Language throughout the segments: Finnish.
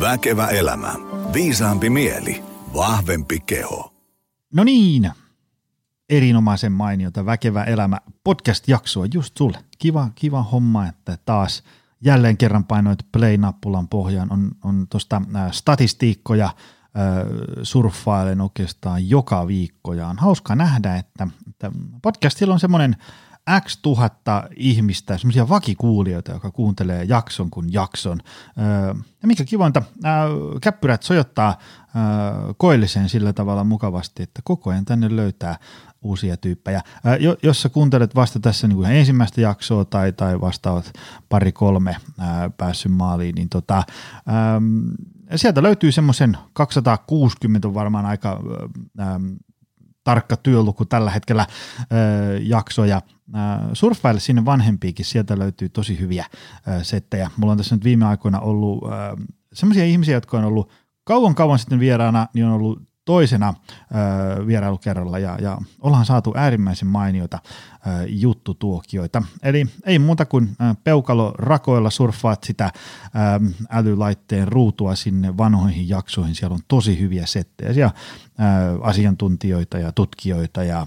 Väkevä elämä. Viisaampi mieli. Vahvempi keho. No niin, erinomaisen mainiota Väkevä elämä podcast-jaksoa just sulle. Kiva, kiva homma, että taas jälleen kerran painoit play-nappulan pohjaan. On, on tuosta statistiikkoja äh, surffailen oikeastaan joka viikko ja on hauska nähdä, että, että podcastilla on semmoinen – X tuhatta ihmistä, semmoisia vakikuulijoita, joka kuuntelee jakson kuin jakson. Ja mikä kivointa, käppyrät sojottaa koilliseen sillä tavalla mukavasti, että koko ajan tänne löytää uusia tyyppejä. Jos sä kuuntelet vasta tässä niin kuin ensimmäistä jaksoa tai, tai vasta olet pari kolme päässyt maaliin, niin tota, sieltä löytyy semmoisen 260 varmaan aika tarkka työluku tällä hetkellä jaksoja surffaille sinne vanhempiikin, sieltä löytyy tosi hyviä settejä. Mulla on tässä nyt viime aikoina ollut sellaisia ihmisiä, jotka on ollut kauan kauan sitten vieraana, niin on ollut toisena vierailukerralla ja, ja ollaan saatu äärimmäisen mainiota juttutuokioita. Eli ei muuta kuin peukalo rakoilla surffaat sitä älylaitteen ruutua sinne vanhoihin jaksoihin. Siellä on tosi hyviä settejä, siellä asiantuntijoita ja tutkijoita ja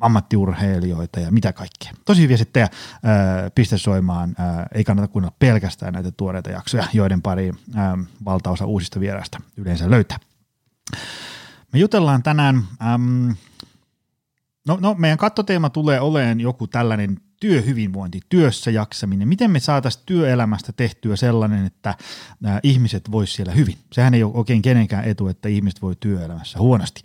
ammattiurheilijoita ja mitä kaikkea. Tosi hyviä settejä piste soimaan. ei kannata kuunnella pelkästään näitä tuoreita jaksoja, joiden pari valtaosa uusista vieraista yleensä löytää. Me jutellaan tänään, äm, no, no meidän kattoteema tulee oleen joku tällainen työhyvinvointi, työssä jaksaminen. Miten me saataisiin työelämästä tehtyä sellainen, että ihmiset vois siellä hyvin. Sehän ei ole oikein kenenkään etu, että ihmiset voi työelämässä huonosti.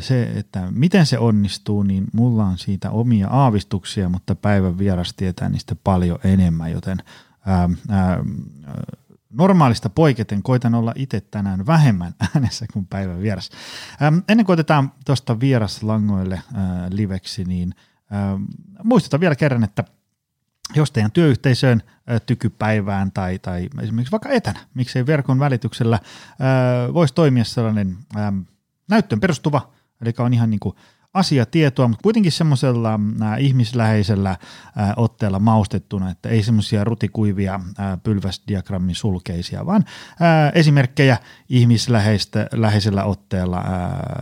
Se, että miten se onnistuu, niin mulla on siitä omia aavistuksia, mutta päivän vieras tietää niistä paljon enemmän, joten normaalista poiketen koitan olla itse tänään vähemmän äänessä kuin päivän vieras. Ennen kuin otetaan tuosta vieraslangoille liveksi, niin muistutan vielä kerran, että jos teidän työyhteisöön tykypäivään tai, tai esimerkiksi vaikka etänä, miksei verkon välityksellä voisi toimia sellainen ähm, näyttöön perustuva, eli on ihan niin kuin asiatietoa, mutta kuitenkin semmoisella äh, ihmisläheisellä äh, otteella maustettuna, että ei semmoisia rutikuivia pylväsdiagrammin sulkeisia, vaan esimerkkejä ihmisläheistä läheisellä otteella äh,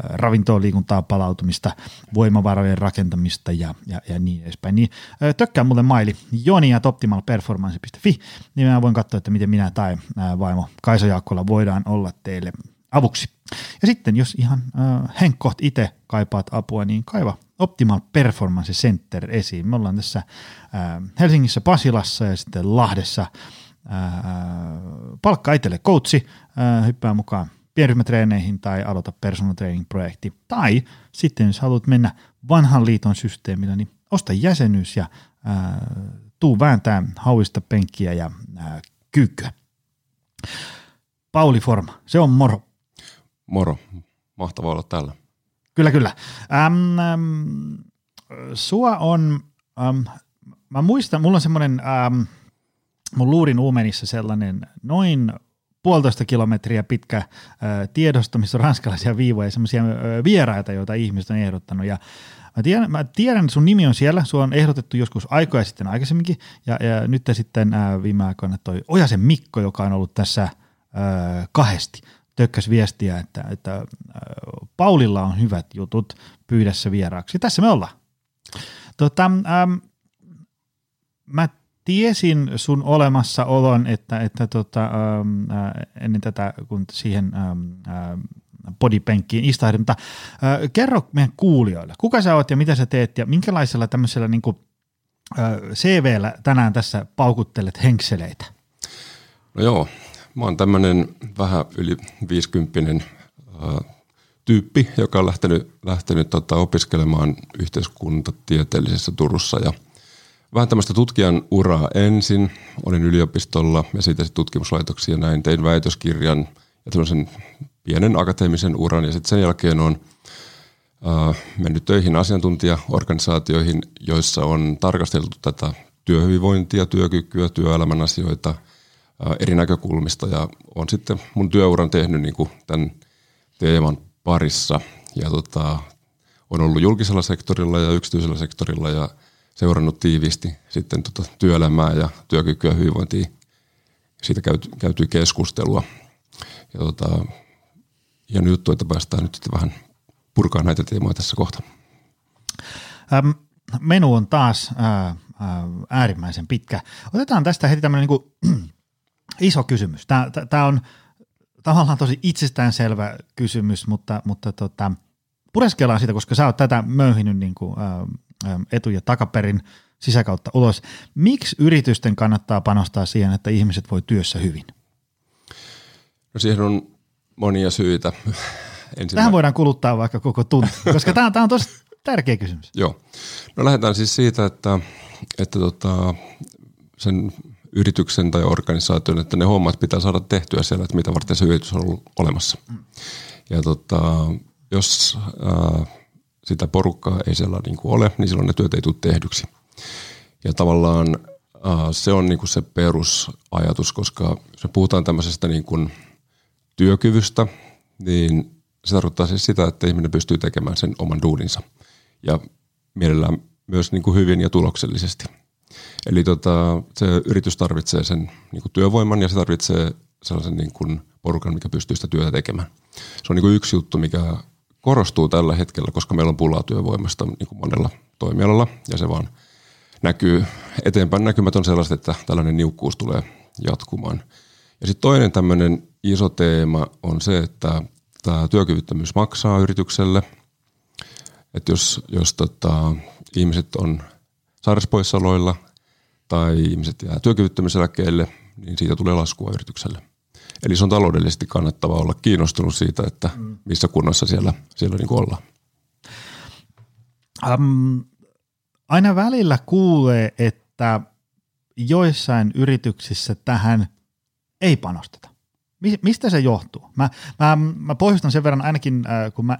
ravintoon, liikuntaa, palautumista, voimavarojen rakentamista ja, ja, ja niin edespäin. Niin, tökkää mulle maili joni at optimalperformance.fi, niin mä voin katsoa, että miten minä tai vaimo Kaisa Jaakkola voidaan olla teille avuksi. Ja sitten jos ihan äh, Henkkoht itse kaipaat apua, niin kaiva Optimal Performance Center esiin. Me ollaan tässä äh, Helsingissä Pasilassa ja sitten Lahdessa. Äh, palkkaa itselle coachi, äh, hyppää mukaan pienryhmätreeneihin tai aloita personal training projekti. Tai sitten jos haluat mennä vanhan liiton systeemillä, niin osta jäsenyys ja äh, tuu vääntää hauista penkkiä ja äh, kyykkyä. Pauli Forma, se on moro. Moro, mahtavaa olla täällä. Kyllä, kyllä. Ähm, ähm, sua on, ähm, mä muistan, mulla on semmoinen, ähm, mun luurin uumenissa sellainen noin puolitoista kilometriä pitkä äh, tiedosto, missä on ranskalaisia viivoja ja semmoisia äh, vieraita, joita ihmiset on ehdottanut. Ja mä tiedän, mä tiedän, sun nimi on siellä, sua on ehdotettu joskus aikoja sitten aikaisemminkin, ja, ja nyt sitten äh, viime aikoina toi Ojasen Mikko, joka on ollut tässä äh, kahdesti tökkäs viestiä, että, että äh, Paulilla on hyvät jutut, pyydä se vieraaksi. Tässä me ollaan. Tota, ähm, mä tiesin sun olemassaolon, että, että tota, ähm, äh, ennen tätä, kun siihen ähm, äh, istahdin, mutta äh, kerro meidän kuulijoille, kuka sä oot ja mitä sä teet ja minkälaisella tämmöisellä niin kuin, äh, CVllä tänään tässä paukuttelet henkseleitä? No joo, Mä oon tämmöinen vähän yli 50 äh, tyyppi, joka on lähtenyt, lähtenyt tota, opiskelemaan yhteiskuntatieteellisessä Turussa ja vähän tämmöistä tutkijan uraa ensin. Olin yliopistolla ja siitä sitten tutkimuslaitoksia näin. Tein väitöskirjan ja tämmöisen pienen akateemisen uran ja sitten sen jälkeen on mennyt töihin asiantuntijaorganisaatioihin, joissa on tarkasteltu tätä työhyvinvointia, työkykyä, työelämän asioita – eri näkökulmista ja on sitten mun työuran tehnyt niin kuin tämän teeman parissa ja tota, on ollut julkisella sektorilla ja yksityisellä sektorilla ja seurannut tiiviisti sitten tota työelämää ja työkykyä hyvinvointia siitä käyty, käytyy keskustelua. Ja tota, hieno juttu, että päästään nyt vähän purkaa näitä teemoja tässä kohtaa. Ähm, menu on taas äh, äärimmäisen pitkä. Otetaan tästä heti tämmöinen niin iso kysymys. Tämä, tämä on tavallaan tosi itsestäänselvä kysymys, mutta, mutta tota, pureskellaan sitä, koska sä oot tätä möyhinyt niin kuin, ää, etu- ja takaperin sisäkautta ulos. Miksi yritysten kannattaa panostaa siihen, että ihmiset voi työssä hyvin? No siihen on monia syitä. Ensimmä... Tähän voidaan kuluttaa vaikka koko tunti, koska tämä, tämä on tosi tärkeä kysymys. Joo. No lähdetään siis siitä, että, että tota, sen yrityksen tai organisaation, että ne hommat pitää saada tehtyä siellä, että mitä varten se yritys on ollut olemassa. Ja tota, jos ää, sitä porukkaa ei siellä niin kuin ole, niin silloin ne työt ei tule tehdyksi. Ja tavallaan ää, se on niin kuin se perusajatus, koska jos me puhutaan tämmöisestä niin kuin työkyvystä, niin se tarkoittaa siis sitä, että ihminen pystyy tekemään sen oman duuninsa. Ja mielellään myös niin kuin hyvin ja tuloksellisesti – Eli tota, se yritys tarvitsee sen niin kuin työvoiman ja se tarvitsee sellaisen niin kuin porukan, mikä pystyy sitä työtä tekemään. Se on niin kuin yksi juttu, mikä korostuu tällä hetkellä, koska meillä on pulaa työvoimasta niin kuin monella toimialalla ja se vaan näkyy eteenpäin. Näkymät on sellaiset, että tällainen niukkuus tulee jatkumaan. Ja sitten toinen tämmöinen iso teema on se, että tämä työkyvyttömyys maksaa yritykselle. Että jos, jos tota, ihmiset on sairauspoissaoloilla tai ihmiset jää työkyvyttömyyseläkkeelle, niin siitä tulee laskua yritykselle. Eli se on taloudellisesti kannattavaa olla kiinnostunut siitä, että mm. missä kunnossa siellä, siellä niin ollaan. Um, aina välillä kuulee, että joissain yrityksissä tähän ei panosteta. Mistä se johtuu? Mä, mä, mä pohjustan sen verran ainakin, äh, kun mä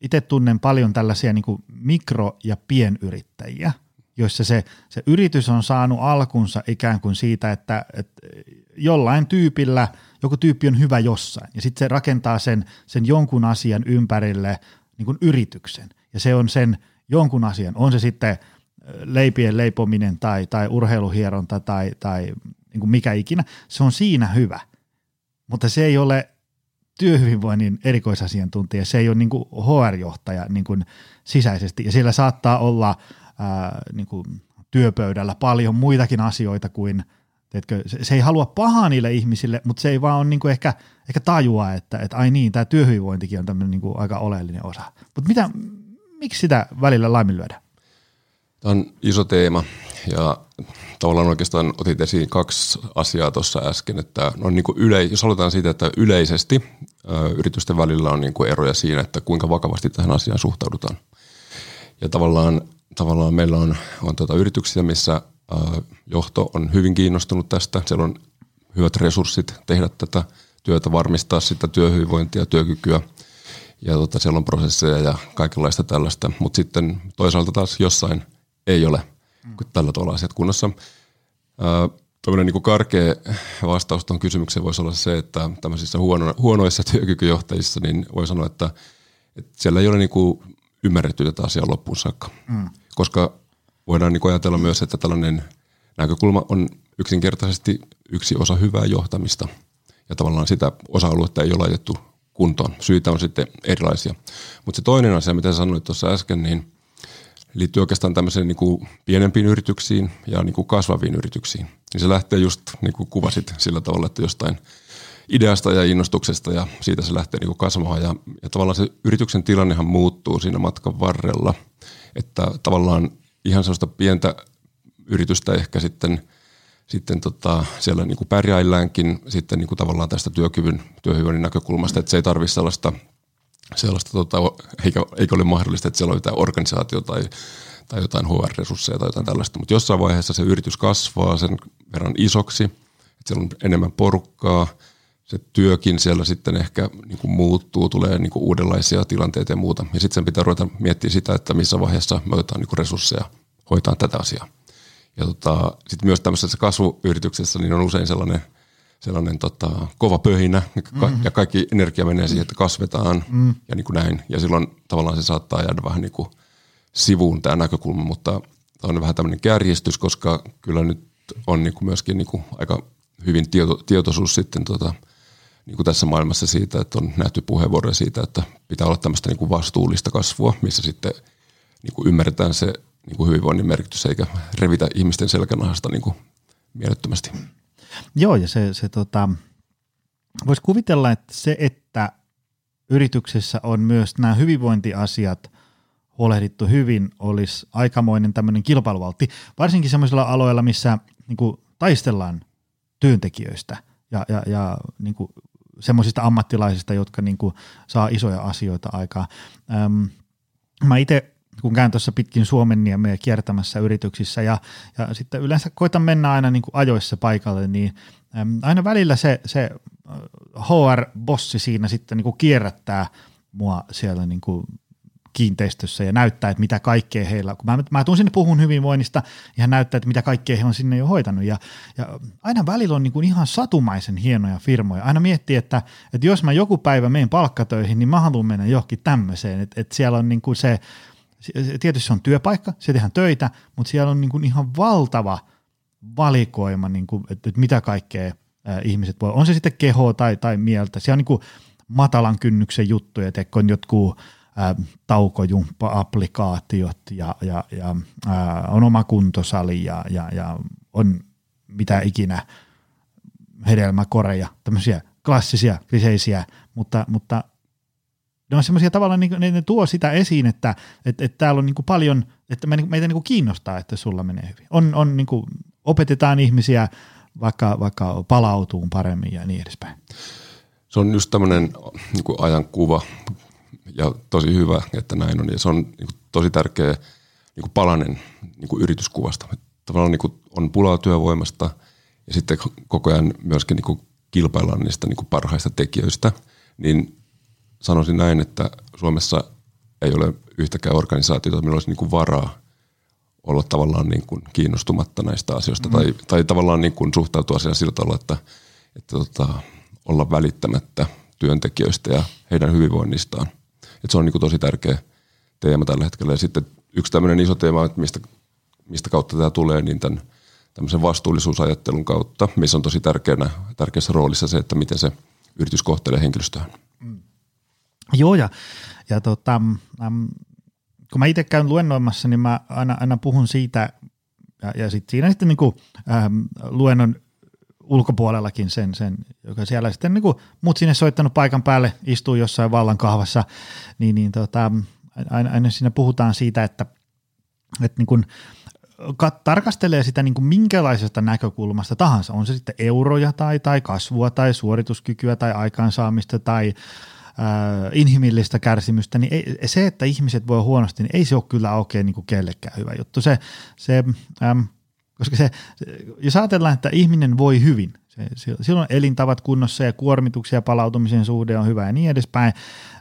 itse tunnen paljon tällaisia niin mikro- ja pienyrittäjiä – joissa se, se yritys on saanut alkunsa ikään kuin siitä, että, että jollain tyypillä, joku tyyppi on hyvä jossain, ja sitten se rakentaa sen, sen jonkun asian ympärille niin kuin yrityksen, ja se on sen jonkun asian, on se sitten leipien leipominen tai, tai urheiluhieronta tai, tai niin kuin mikä ikinä, se on siinä hyvä, mutta se ei ole työhyvinvoinnin erikoisasiantuntija, se ei ole niin HR-johtaja niin kuin sisäisesti, ja siellä saattaa olla – ää, niin kuin työpöydällä paljon muitakin asioita kuin, teetkö, se, se ei halua pahaa niille ihmisille, mutta se ei vaan ole niin kuin ehkä, ehkä tajua, että, että ai niin, tämä työhyvinvointikin on tämmöinen niin kuin aika oleellinen osa. Mutta mitä, miksi sitä välillä laiminlyödään? Tämä on iso teema ja tavallaan oikeastaan otit esiin kaksi asiaa tuossa äsken, että no niin kuin yle, jos aloitetaan siitä, että yleisesti ö, yritysten välillä on niin kuin eroja siinä, että kuinka vakavasti tähän asiaan suhtaudutaan. Ja tavallaan tavallaan meillä on, on tuota yrityksiä, missä ää, johto on hyvin kiinnostunut tästä. Siellä on hyvät resurssit tehdä tätä työtä, varmistaa sitä työhyvinvointia, työkykyä ja tota, siellä on prosesseja ja kaikenlaista tällaista, mutta sitten toisaalta taas jossain ei ole mm. tällä tavalla asiat kunnossa. Tällainen niin karkea vastaus tuohon kysymykseen voisi olla se, että tämmöisissä huono, huonoissa työkykyjohtajissa niin voi sanoa, että, että siellä ei ole niin kuin ymmärretty tätä asiaa loppuun saakka. Mm. Koska voidaan niin ajatella myös, että tällainen näkökulma on yksinkertaisesti yksi osa hyvää johtamista. Ja tavallaan sitä osa-aluetta ei ole laitettu kuntoon. Syitä on sitten erilaisia. Mutta se toinen asia, mitä sanoit tuossa äsken, niin liittyy oikeastaan tämmöiseen niin kuin pienempiin yrityksiin ja niin kuin kasvaviin yrityksiin. Niin se lähtee just niin kuin kuvasit sillä tavalla, että jostain – ideasta ja innostuksesta ja siitä se lähtee niin kasvamaan. Ja, ja tavallaan se yrityksen tilannehan muuttuu siinä matkan varrella, että tavallaan ihan sellaista pientä yritystä ehkä sitten, sitten tota, siellä niin kuin pärjäilläänkin sitten niin kuin tavallaan tästä työkyvyn, työhyvinvoinnin näkökulmasta, että se ei tarvitse sellaista, sellaista tota, eikä, eikä ole mahdollista, että siellä on jotain organisaatio tai, tai jotain HR-resursseja tai jotain tällaista, mutta jossain vaiheessa se yritys kasvaa sen verran isoksi, että siellä on enemmän porukkaa – se työkin siellä sitten ehkä niin kuin muuttuu, tulee niin kuin uudenlaisia tilanteita ja muuta. Ja sitten sen pitää ruveta miettiä sitä, että missä vaiheessa me otetaan niin kuin resursseja hoitaa tätä asiaa. Ja tota, sitten myös tämmöisessä kasvuyrityksessä niin on usein sellainen, sellainen tota, kova pöhinä mm-hmm. ja kaikki energia menee siihen, että kasvetaan mm. ja niin kuin näin. Ja silloin tavallaan se saattaa jäädä vähän niin kuin sivuun tämä näkökulma, mutta tämä on vähän tämmöinen kärjistys, koska kyllä nyt on niin kuin myöskin niin kuin aika hyvin tieto, tietoisuus sitten tota, niin kuin tässä maailmassa siitä, että on nähty puheenvuoroja siitä, että pitää olla tämmöistä niin kuin vastuullista kasvua, missä sitten niin kuin ymmärretään se niin kuin hyvinvoinnin merkitys eikä revitä ihmisten selkänahasta niin kuin mielettömästi. Joo, ja se, se tota, voisi kuvitella, että se, että yrityksessä on myös nämä hyvinvointiasiat huolehdittu hyvin, olisi aikamoinen tämmöinen kilpailuvaltti, varsinkin sellaisilla aloilla, missä niin kuin, taistellaan työntekijöistä ja, ja, ja niin kuin, semmoisista ammattilaisista, jotka niin kuin, saa isoja asioita aikaa. Öm, mä itse kun käyn tuossa pitkin Suomenniemeä kiertämässä yrityksissä ja, ja sitten yleensä koitan mennä aina niin kuin ajoissa paikalle, niin äm, aina välillä se, se HR-bossi siinä sitten niin kuin kierrättää mua siellä niin kuin kiinteistössä ja näyttää, että mitä kaikkea heillä, kun mä, mä tuun sinne puhun hyvinvoinnista ja hän näyttää, että mitä kaikkea he on sinne jo hoitanut. Ja, ja aina välillä on niin kuin ihan satumaisen hienoja firmoja. Aina miettii, että, että jos mä joku päivä menen palkkatöihin, niin mä haluan mennä johonkin tämmöiseen, että, että siellä on niin kuin se, tietysti se on työpaikka, se tehdään töitä, mutta siellä on niin kuin ihan valtava valikoima, niin kuin, että, että mitä kaikkea ihmiset voi, on se sitten keho tai, tai mieltä, siellä on niin kuin matalan kynnyksen juttuja, että on jotkut taukojumppa-applikaatiot ja, ja, ja ää, on oma kuntosali ja, ja, ja on mitä ikinä hedelmäkoreja, tämmöisiä klassisia, kliseisiä, mutta, mutta ne on semmoisia tavallaan, niin, ne, ne tuo sitä esiin, että, että, että täällä on niin paljon, että meitä niin kiinnostaa, että sulla menee hyvin. On, on niin kuin, opetetaan ihmisiä vaikka, vaikka palautuu paremmin ja niin edespäin. Se on just tämmöinen niin ajankuva ja tosi hyvä, että näin on. Ja se on niin kuin, tosi tärkeä niin kuin palanen niin kuin yrityskuvasta. Tavallaan niin kuin, on pulaa työvoimasta ja sitten koko ajan myöskin niin kuin, kilpaillaan niistä niin kuin parhaista tekijöistä. Niin sanoisin näin, että Suomessa ei ole yhtäkään organisaatiota, millä olisi niin kuin varaa olla tavallaan niin kuin kiinnostumatta näistä asioista mm. tai, tai tavallaan niin kuin suhtautua asiaan sillä tavalla, että, että tota, olla välittämättä työntekijöistä ja heidän hyvinvoinnistaan. Et se on niin kuin tosi tärkeä teema tällä hetkellä. Ja sitten yksi tämmöinen iso teema, että mistä, mistä kautta tämä tulee, niin tämän tämmöisen vastuullisuusajattelun kautta, missä on tosi tärkeänä, tärkeässä roolissa se, että miten se yritys kohtelee henkilöstöään. Mm. Joo, ja, ja tota, äm, kun mä itse käyn luennoimassa, niin mä aina, aina puhun siitä, ja, ja sit siinä sitten niin kuin, äm, luennon ulkopuolellakin sen, sen joka siellä sitten niin kuin, sinne soittanut paikan päälle, istuu jossain vallan kahvassa, niin, niin tota, aina, aina siinä puhutaan siitä, että, että niin kuin, tarkastelee sitä niin kuin minkälaisesta näkökulmasta tahansa, on se sitten euroja tai, tai kasvua tai suorituskykyä tai aikaansaamista tai äh, inhimillistä kärsimystä, niin ei, se, että ihmiset voi huonosti, niin ei se ole kyllä oikein niin kuin kellekään hyvä juttu. Se, se, ähm, koska se, jos ajatellaan, että ihminen voi hyvin, se, silloin elintavat kunnossa ja kuormituksia ja palautumisen suhde on hyvä ja niin edespäin,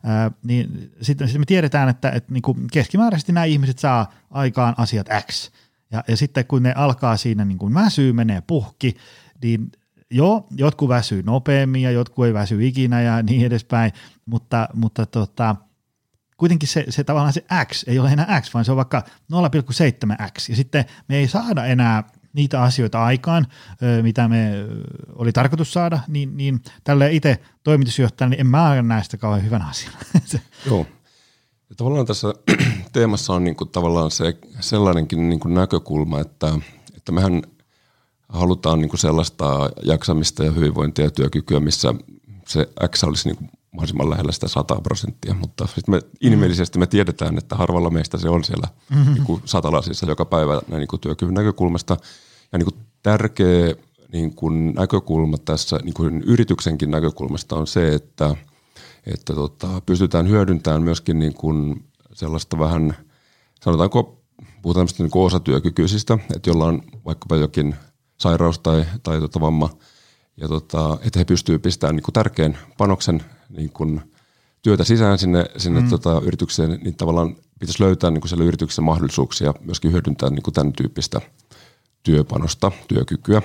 ää, niin sitten sit me tiedetään, että, että niin kuin keskimääräisesti nämä ihmiset saa aikaan asiat X. Ja, ja sitten kun ne alkaa siinä niin kuin väsyy, menee puhki, niin joo, jotkut väsyy nopeammin ja jotkut ei väsy ikinä ja niin edespäin, mutta, mutta tota, kuitenkin se, se tavallaan se X ei ole enää X, vaan se on vaikka 0,7X ja sitten me ei saada enää niitä asioita aikaan, mitä me oli tarkoitus saada, niin, niin tälle itse toimitusjohtajana, niin en mä näe sitä kauhean hyvän asian. Joo. Ja tavallaan tässä teemassa on niin kuin tavallaan se sellainenkin niin kuin näkökulma, että, että mehän halutaan niin kuin sellaista jaksamista ja hyvinvointia ja työkykyä, missä se X olisi niin kuin mahdollisimman lähellä sitä 100 prosenttia, mutta sitten me inhimillisesti me tiedetään, että harvalla meistä se on siellä mm-hmm. niin kuin satalasissa joka päivä niin kuin työkyvyn näkökulmasta. Ja niin kuin tärkeä niin kuin näkökulma tässä niin kuin yrityksenkin näkökulmasta on se, että, että tota, pystytään hyödyntämään myöskin niin kuin sellaista vähän, sanotaanko, puhutaan tämmöistä niin osatyökykyisistä, että jolla on vaikkapa jokin sairaus tai, tai tota vamma, ja tota, että he pystyvät pistämään niin kuin tärkeän panoksen niin kuin työtä sisään sinne, sinne mm. tota, yritykseen, niin tavallaan pitäisi löytää niin kuin siellä yrityksessä mahdollisuuksia myöskin hyödyntää niin kuin tämän tyyppistä työpanosta, työkykyä.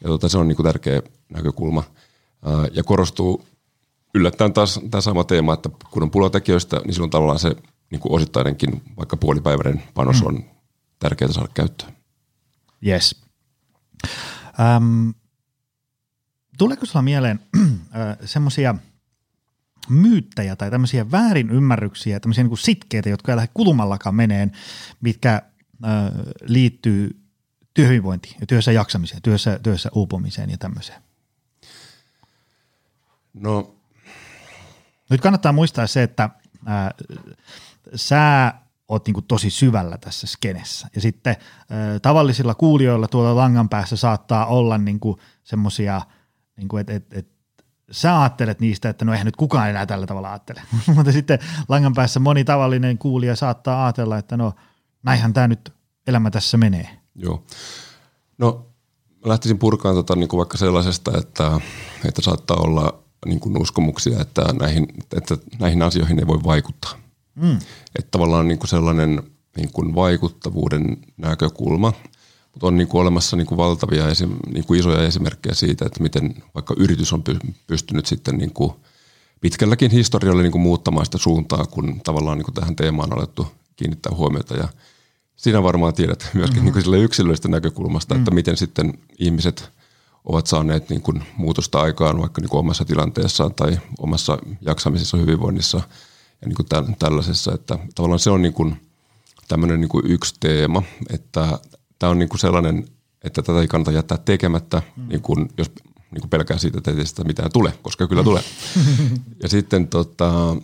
Ja tota, se on niin kuin tärkeä näkökulma. Ää, ja korostuu yllättäen taas tämä sama teema, että kun on pulatekijöistä, niin silloin tavallaan se niin kuin osittainenkin vaikka puolipäiväinen panos mm. on tärkeää saada käyttöön. Yes. Um, tuleeko sulla mieleen semmoisia myyttejä tai tämmöisiä väärinymmärryksiä, tämmöisiä niin sitkeitä, jotka ei lähde kulmallakaan meneen, mitkä ö, liittyy työhyvinvointiin ja työssä jaksamiseen, työssä, työssä uupumiseen ja tämmöiseen? No. Nyt kannattaa muistaa se, että ää, sä oot niin tosi syvällä tässä skenessä. Ja sitten ää, tavallisilla kuulijoilla tuolla langan päässä saattaa olla niin semmoisia, niin että et, et, sä ajattelet niistä, että no eihän nyt kukaan enää tällä tavalla ajattele. Mutta sitten langan päässä moni tavallinen kuulija saattaa ajatella, että no näinhän tämä nyt elämä tässä menee. Joo. No lähtisin purkaan tota, niin kuin vaikka sellaisesta, että, että saattaa olla niin kuin uskomuksia, että näihin, että näihin asioihin ei voi vaikuttaa. Mm. Että tavallaan niin kuin sellainen niin kuin vaikuttavuuden näkökulma, mutta on niin kuin olemassa niin kuin valtavia esim, niin kuin isoja esimerkkejä siitä, että miten vaikka yritys on pystynyt sitten niin kuin pitkälläkin historialla niin kuin muuttamaan sitä suuntaa, kun tavallaan niin kuin tähän teemaan on alettu kiinnittää huomiota. Ja siinä varmaan tiedät myöskin mm-hmm. niin kuin yksilöllisestä näkökulmasta, mm-hmm. että miten sitten ihmiset ovat saaneet niin kuin muutosta aikaan vaikka niin kuin omassa tilanteessaan tai omassa jaksamisessa, hyvinvoinnissa ja niin kuin tällaisessa. Että tavallaan se on niin kuin tämmöinen niin kuin yksi teema, että tämä on niin kuin sellainen, että tätä ei kannata jättää tekemättä, mm. niin kuin, jos niin kuin pelkää siitä, että ei sitä mitään tule, koska kyllä tulee. ja sitten tota,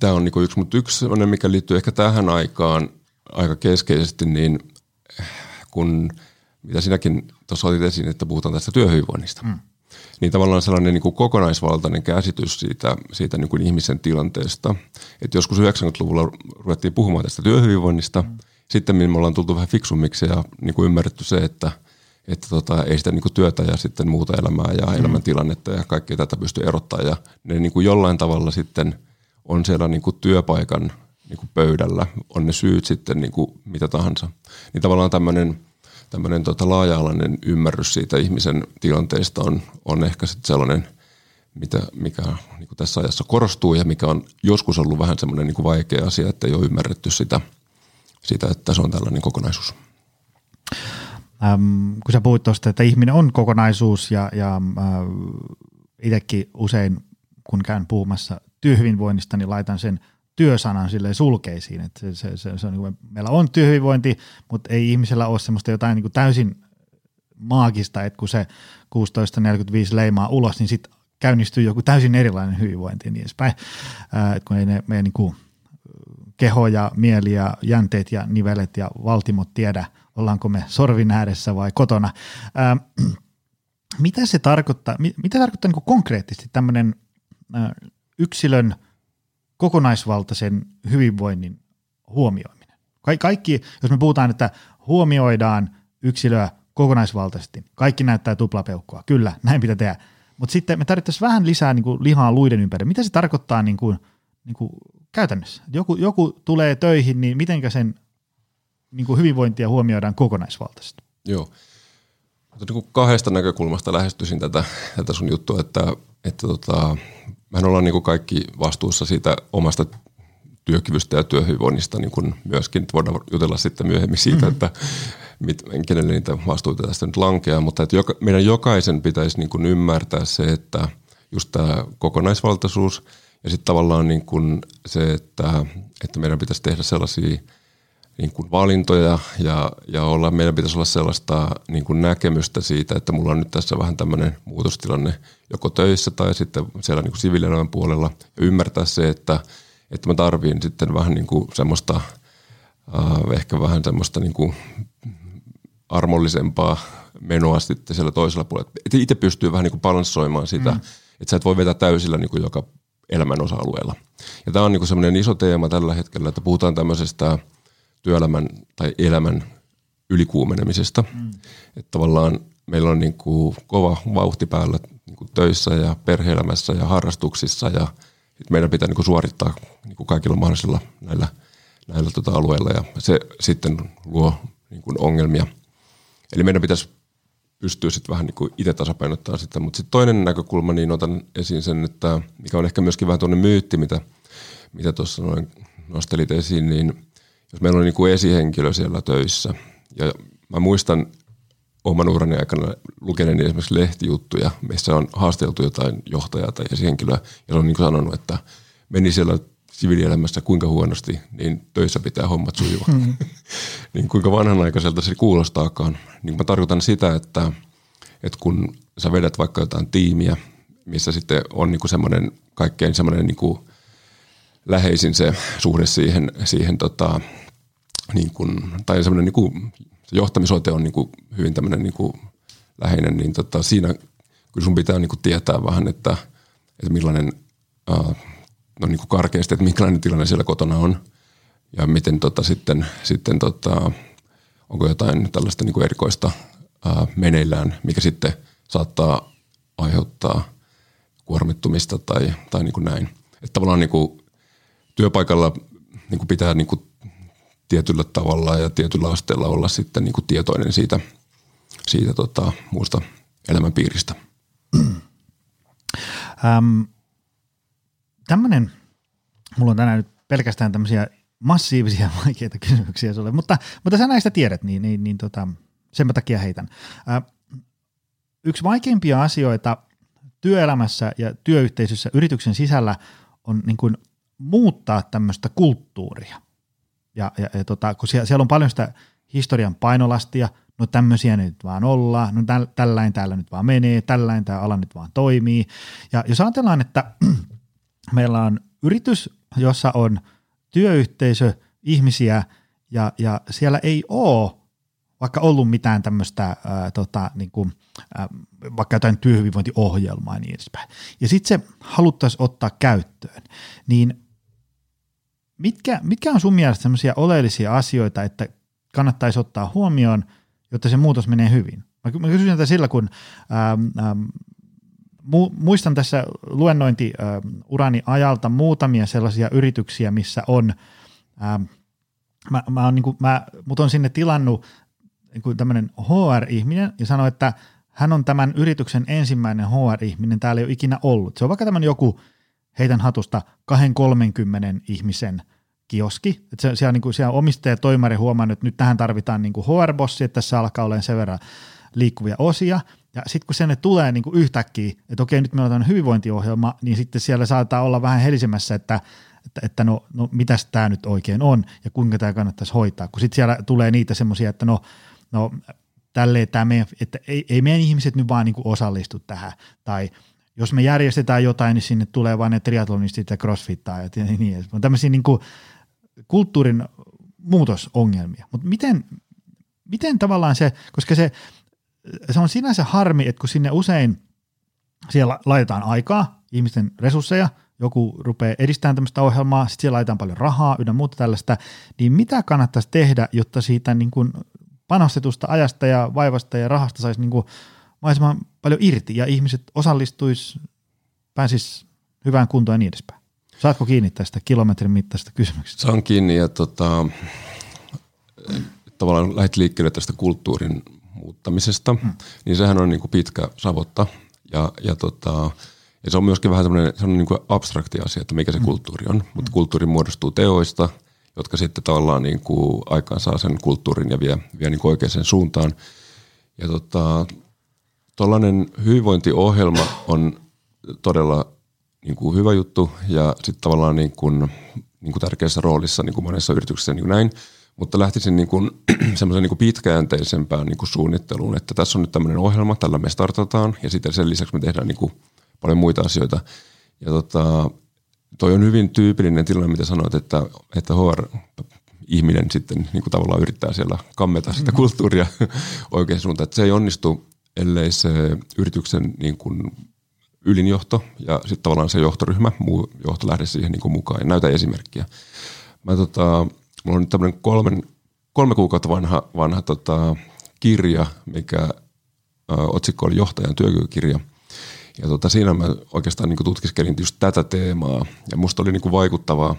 tämä on niin kuin yksi, mutta yksi sellainen, mikä liittyy ehkä tähän aikaan aika keskeisesti, niin kun mitä sinäkin tuossa otit esiin, että puhutaan tästä työhyvinvoinnista, mm. niin tavallaan sellainen niin kuin kokonaisvaltainen käsitys siitä, siitä niin kuin ihmisen tilanteesta. Että joskus 90-luvulla ruvettiin puhumaan tästä työhyvinvoinnista, mm sitten me ollaan tultu vähän fiksummiksi ja niin kuin ymmärretty se, että, että tota, ei sitä niin kuin työtä ja sitten muuta elämää ja mm. elämäntilannetta ja kaikkea tätä pysty erottaa ja ne niin kuin jollain tavalla sitten on siellä niin kuin työpaikan niin kuin pöydällä, on ne syyt sitten niin kuin mitä tahansa. Niin tavallaan tämmöinen tämmöinen tota laaja-alainen ymmärrys siitä ihmisen tilanteesta on, on ehkä sitten sellainen, mitä, mikä niin tässä ajassa korostuu ja mikä on joskus ollut vähän semmoinen niin vaikea asia, että ei ole ymmärretty sitä – siitä, että se on tällainen kokonaisuus. Ähm, kun sä puhuit tuosta, että ihminen on kokonaisuus ja, ja äh, itsekin usein, kun käyn puhumassa työhyvinvoinnista, niin laitan sen työsanan sille sulkeisiin. Että se, se, se, se on, niin meillä on työhyvinvointi, mutta ei ihmisellä ole semmoista jotain niin kuin täysin maagista, että kun se 16.45 leimaa ulos, niin sitten käynnistyy joku täysin erilainen hyvinvointi ja niin edespäin. Äh, kun ei ne meidän niin kuin keho ja mieli ja jänteet ja nivelet ja valtimot tiedä, ollaanko me sorvin ääressä vai kotona. Ää, mitä se tarkoittaa, mitä tarkoittaa niin konkreettisesti tämmöinen yksilön kokonaisvaltaisen hyvinvoinnin huomioiminen? Ka- kaikki, jos me puhutaan, että huomioidaan yksilöä kokonaisvaltaisesti, kaikki näyttää tuplapeukkua, kyllä, näin pitää tehdä. Mutta sitten me tarvittaisiin vähän lisää niin kuin lihaa luiden ympäri. Mitä se tarkoittaa niin kuin, niin kuin käytännössä. Joku, joku tulee töihin, niin mitenkä sen niin kuin hyvinvointia huomioidaan kokonaisvaltaisesti? Joo. Mutta niin kuin kahdesta näkökulmasta lähestyisin tätä, tätä sun juttua, että, että tota, mehän ollaan niin kuin kaikki vastuussa siitä omasta työkyvystä ja työhyvinvoinnista niin kuin myöskin. Voidaan jutella sitten myöhemmin siitä, mm-hmm. että mit, kenelle niitä vastuuta tästä nyt lankeaa, mutta että joka, meidän jokaisen pitäisi niin kuin ymmärtää se, että just tämä kokonaisvaltaisuus – ja sitten tavallaan niin kuin se, että, että meidän pitäisi tehdä sellaisia niin kuin valintoja ja, ja olla, meidän pitäisi olla sellaista niin kuin näkemystä siitä, että mulla on nyt tässä vähän tämmöinen muutostilanne joko töissä tai sitten siellä niin siviilielämän puolella ja ymmärtää se, että, että mä tarviin sitten vähän niin kuin semmoista, äh, ehkä vähän semmoista niin kuin armollisempaa menoa sitten siellä toisella puolella. Että itse pystyy vähän niin kuin balanssoimaan sitä, mm. että sä et voi vetää täysillä niin kuin joka elämän osa-alueella. Ja tämä on niin semmoinen iso teema tällä hetkellä, että puhutaan tämmöisestä työelämän tai elämän ylikuumenemisesta. Mm. Että tavallaan meillä on niin kuin kova vauhti päällä niin kuin töissä ja perheelämässä ja harrastuksissa ja meidän pitää niin kuin suorittaa niin kuin kaikilla mahdollisilla näillä, näillä tota alueilla ja se sitten luo niin kuin ongelmia. Eli meidän pitäisi pystyy sitten vähän niin itse tasapainottaa sitä. Mutta sitten toinen näkökulma, niin otan esiin sen, että mikä on ehkä myöskin vähän tuonne myytti, mitä, mitä tuossa noin nostelit esiin, niin jos meillä on niin kuin esihenkilö siellä töissä, ja mä muistan oman urani aikana lukeneeni esimerkiksi lehtijuttuja, missä on haasteltu jotain johtajaa tai henkilöä, ja se on niin kuin sanonut, että meni siellä siviilielämässä kuinka huonosti, niin töissä pitää hommat sujua. Mm. niin kuinka vanhanaikaiselta se kuulostaakaan. Niin mä tarkoitan sitä, että, että kun sä vedät vaikka jotain tiimiä, missä sitten on niin semmoinen kaikkein semmoinen niin läheisin se suhde siihen, siihen tota, niin kuin, tai semmoinen niin kuin, se johtamisote on niin kuin hyvin tämmöinen niin kuin läheinen, niin tota, siinä kyllä sun pitää niin kuin tietää vähän, että, että millainen, uh, no niin kuin karkeasti, että minkälainen tilanne siellä kotona on ja miten tota, sitten, sitten tota, onko jotain tällaista niin kuin erikoista uh, meneillään, mikä sitten saattaa aiheuttaa kuormittumista tai, tai niin kuin näin. Että tavallaan niin kuin työpaikalla niin kuin pitää niin kuin tietyllä tavalla ja tietyllä asteella olla sitten niin kuin tietoinen siitä, siitä tota, muusta elämänpiiristä. Ähm, tämmöinen, mulla on tänään nyt pelkästään tämmöisiä massiivisia vaikeita kysymyksiä sulle, mutta, mutta sä näistä tiedät, niin, niin, niin tota, sen takia heitän. Äh, yksi vaikeimpia asioita työelämässä ja työyhteisössä yrityksen sisällä on niin kuin muuttaa tämmöistä kulttuuria. Ja, ja, ja tota, kun siellä, siellä on paljon sitä historian painolastia, no tämmöisiä nyt vaan ollaan, no täl, tälläin täällä nyt vaan menee, tälläin tämä ala nyt vaan toimii. Ja jos ajatellaan, että meillä on yritys, jossa on työyhteisö, ihmisiä, ja, ja siellä ei ole vaikka ollut mitään tämmöistä, tota, niin vaikka jotain työhyvinvointiohjelmaa ja niin edespäin. Ja sitten se haluttaisiin ottaa käyttöön, niin mitkä, mitkä on sun mielestä semmoisia oleellisia asioita, että kannattaisi ottaa huomioon, jotta se muutos menee hyvin? Mä, mä kysyn tätä sillä, kun ähm, ähm, mu, muistan tässä luennointiurani ajalta muutamia sellaisia yrityksiä, missä on, mä, mä on, niin kuin, mä, mut on sinne tilannut niin tämmöinen HR-ihminen ja sanoi, että hän on tämän yrityksen ensimmäinen HR-ihminen, täällä ei ole ikinä ollut. Se on vaikka tämmöinen joku, heitän hatusta, 2-30 ihmisen kioski. Että se, siellä, niin kuin, siellä omistaja toimari huomannut, että nyt tähän tarvitaan niin kuin HR-bossi, että tässä alkaa olemaan sen verran liikkuvia osia. Ja sitten kun sinne tulee niin kuin yhtäkkiä, että okei, nyt meillä on hyvinvointiohjelma, niin sitten siellä saattaa olla vähän helisemässä, että, että, että no, no mitäs tämä nyt oikein on ja kuinka tämä kannattaisi hoitaa. Kun sitten siellä tulee niitä semmoisia, että no, no tälleen tämä meidän, että ei, ei meidän ihmiset nyt vaan niin kuin osallistu tähän. Tai jos me järjestetään jotain, niin sinne tulee vain ne triatlonistit ja crossfittajat ja niin edespäin. Tämmöisiä niin kuin kulttuurin muutosongelmia. Mutta miten, miten tavallaan se, koska se, se on sinänsä harmi, että kun sinne usein siellä laitetaan aikaa, ihmisten resursseja, joku rupeaa edistämään tämmöistä ohjelmaa, sitten siellä laitetaan paljon rahaa ynnä muuta tällaista, niin mitä kannattaisi tehdä, jotta siitä niin kuin panostetusta ajasta ja vaivasta ja rahasta saisi niin kuin mahdollisimman paljon irti ja ihmiset osallistuisi, pääsis hyvään kuntoon ja niin edespäin? Saatko kiinni tästä kilometrin mittaista kysymyksestä? Saan kiinni ja tota, tavallaan lähdet liikkeelle tästä kulttuurin muuttamisesta, hmm. niin sehän on niin kuin pitkä savotta ja, ja, tota, ja se on myöskin vähän semmoinen, semmoinen niin kuin abstrakti asia, että mikä se hmm. kulttuuri on, mutta hmm. kulttuuri muodostuu teoista, jotka sitten tavallaan niin kuin aikaan saa sen kulttuurin ja vie, vie niin kuin oikeaan suuntaan. Ja tota, tuollainen hyvinvointiohjelma on todella niin kuin hyvä juttu ja sitten tavallaan niin kuin, niin kuin tärkeässä roolissa niin kuin monessa yrityksessä niin kuin näin, mutta lähtisin niin kuin, semmoisen niin kuin pitkäjänteisempään niin kuin suunnitteluun, että tässä on nyt tämmöinen ohjelma, tällä me startataan ja sitten sen lisäksi me tehdään niin kuin paljon muita asioita. Ja tota, toi on hyvin tyypillinen tilanne, mitä sanoit, että, että HR ihminen sitten niin kuin tavallaan yrittää siellä kammeta sitä mm. kulttuuria oikein suuntaan. Että se ei onnistu, ellei se yrityksen niin kuin ylinjohto ja sitten tavallaan se johtoryhmä, muu johto lähde siihen niin kuin mukaan ja näytä esimerkkiä. Mä tota, mulla on nyt tämmöinen kolmen, kolme kuukautta vanha, vanha tota, kirja, mikä ö, otsikko oli johtajan työkykykirja. Ja tota, siinä mä oikeastaan niin tutkiskelin just tätä teemaa ja musta oli niin kuin vaikuttavaa,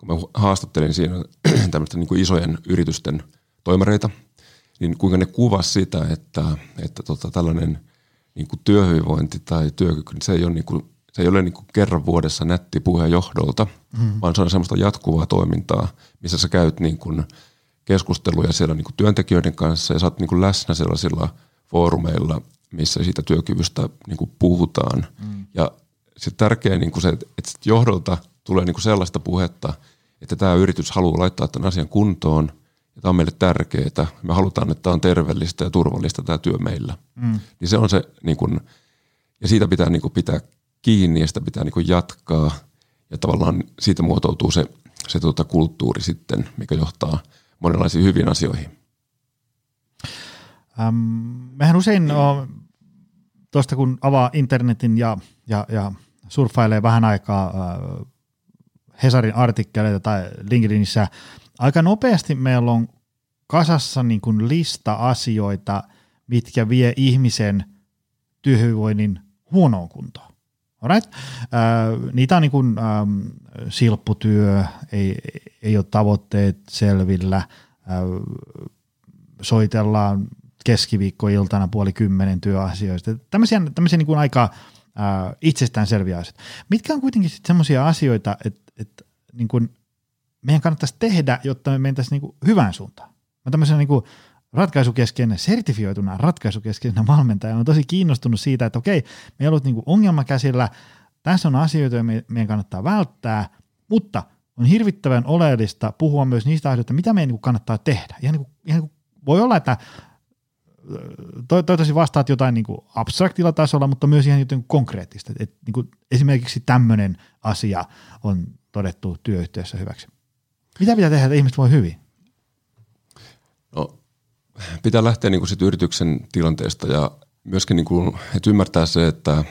kun mä haastattelin siinä tämmöisten niin isojen yritysten toimareita, niin kuinka ne kuvas sitä, että, että tota, tällainen – niin kuin työhyvinvointi tai työkyky, niin se ei ole, niin kuin, se ei ole niin kuin kerran vuodessa nätti puhe johdolta, mm. vaan se on semmoista jatkuvaa toimintaa, missä sä käyt niin kuin keskusteluja siellä niin kuin työntekijöiden kanssa ja sä oot niin kuin läsnä sellaisilla foorumeilla, missä siitä työkyvystä niin kuin puhutaan. Mm. Ja se tärkeä niin kuin se, että johdolta tulee niin kuin sellaista puhetta, että tämä yritys haluaa laittaa tämän asian kuntoon ja tämä on meille tärkeää. Me halutaan, että tämä on terveellistä ja turvallista tämä työ meillä. Mm. Niin se on se, niin kuin, ja siitä pitää niin kuin pitää kiinni ja sitä pitää niin kuin jatkaa ja tavallaan siitä muotoutuu se, se tuota kulttuuri sitten, mikä johtaa monenlaisiin hyviin asioihin. Ähm, mehän usein tuosta kun avaa internetin ja, ja, ja surffailee vähän aikaa äh, Hesarin artikkeleita tai LinkedInissä, aika nopeasti meillä on kasassa niin kuin lista asioita, mitkä vie ihmisen työhyvinvoinnin huonoon kuntoon. Alright? Äh, niitä on niin kuin, ähm, silpputyö, ei, ei ole tavoitteet selvillä, äh, soitellaan keskiviikkoiltana puoli kymmenen työasioista. Tämmöisiä, tämmöisiä niin kuin aika äh, itsestäänselviä asioita. Mitkä on kuitenkin semmoisia asioita, että, että niin meidän kannattaisi tehdä, jotta me mentäisiin niin hyvään suuntaan? Mä tämmöisen niin kuin ratkaisukeskeinen, sertifioituna ratkaisukeskeinen valmentaja on tosi kiinnostunut siitä, että okei, meillä on ollut niin ongelma käsillä, tässä on asioita, joita meidän kannattaa välttää, mutta on hirvittävän oleellista puhua myös niistä asioista, mitä meidän niin kuin kannattaa tehdä. Ihan niin kuin, ihan niin kuin, voi olla, että toivottavasti vastaat jotain niin kuin abstraktilla tasolla, mutta myös ihan jotain konkreettista. Et, niin kuin esimerkiksi tämmöinen asia on todettu työyhteisössä hyväksi. Mitä pitää tehdä, että ihmiset voi hyvin? No, pitää lähteä niin kuin sit yrityksen tilanteesta ja myöskin niin kuin, että ymmärtää se, että,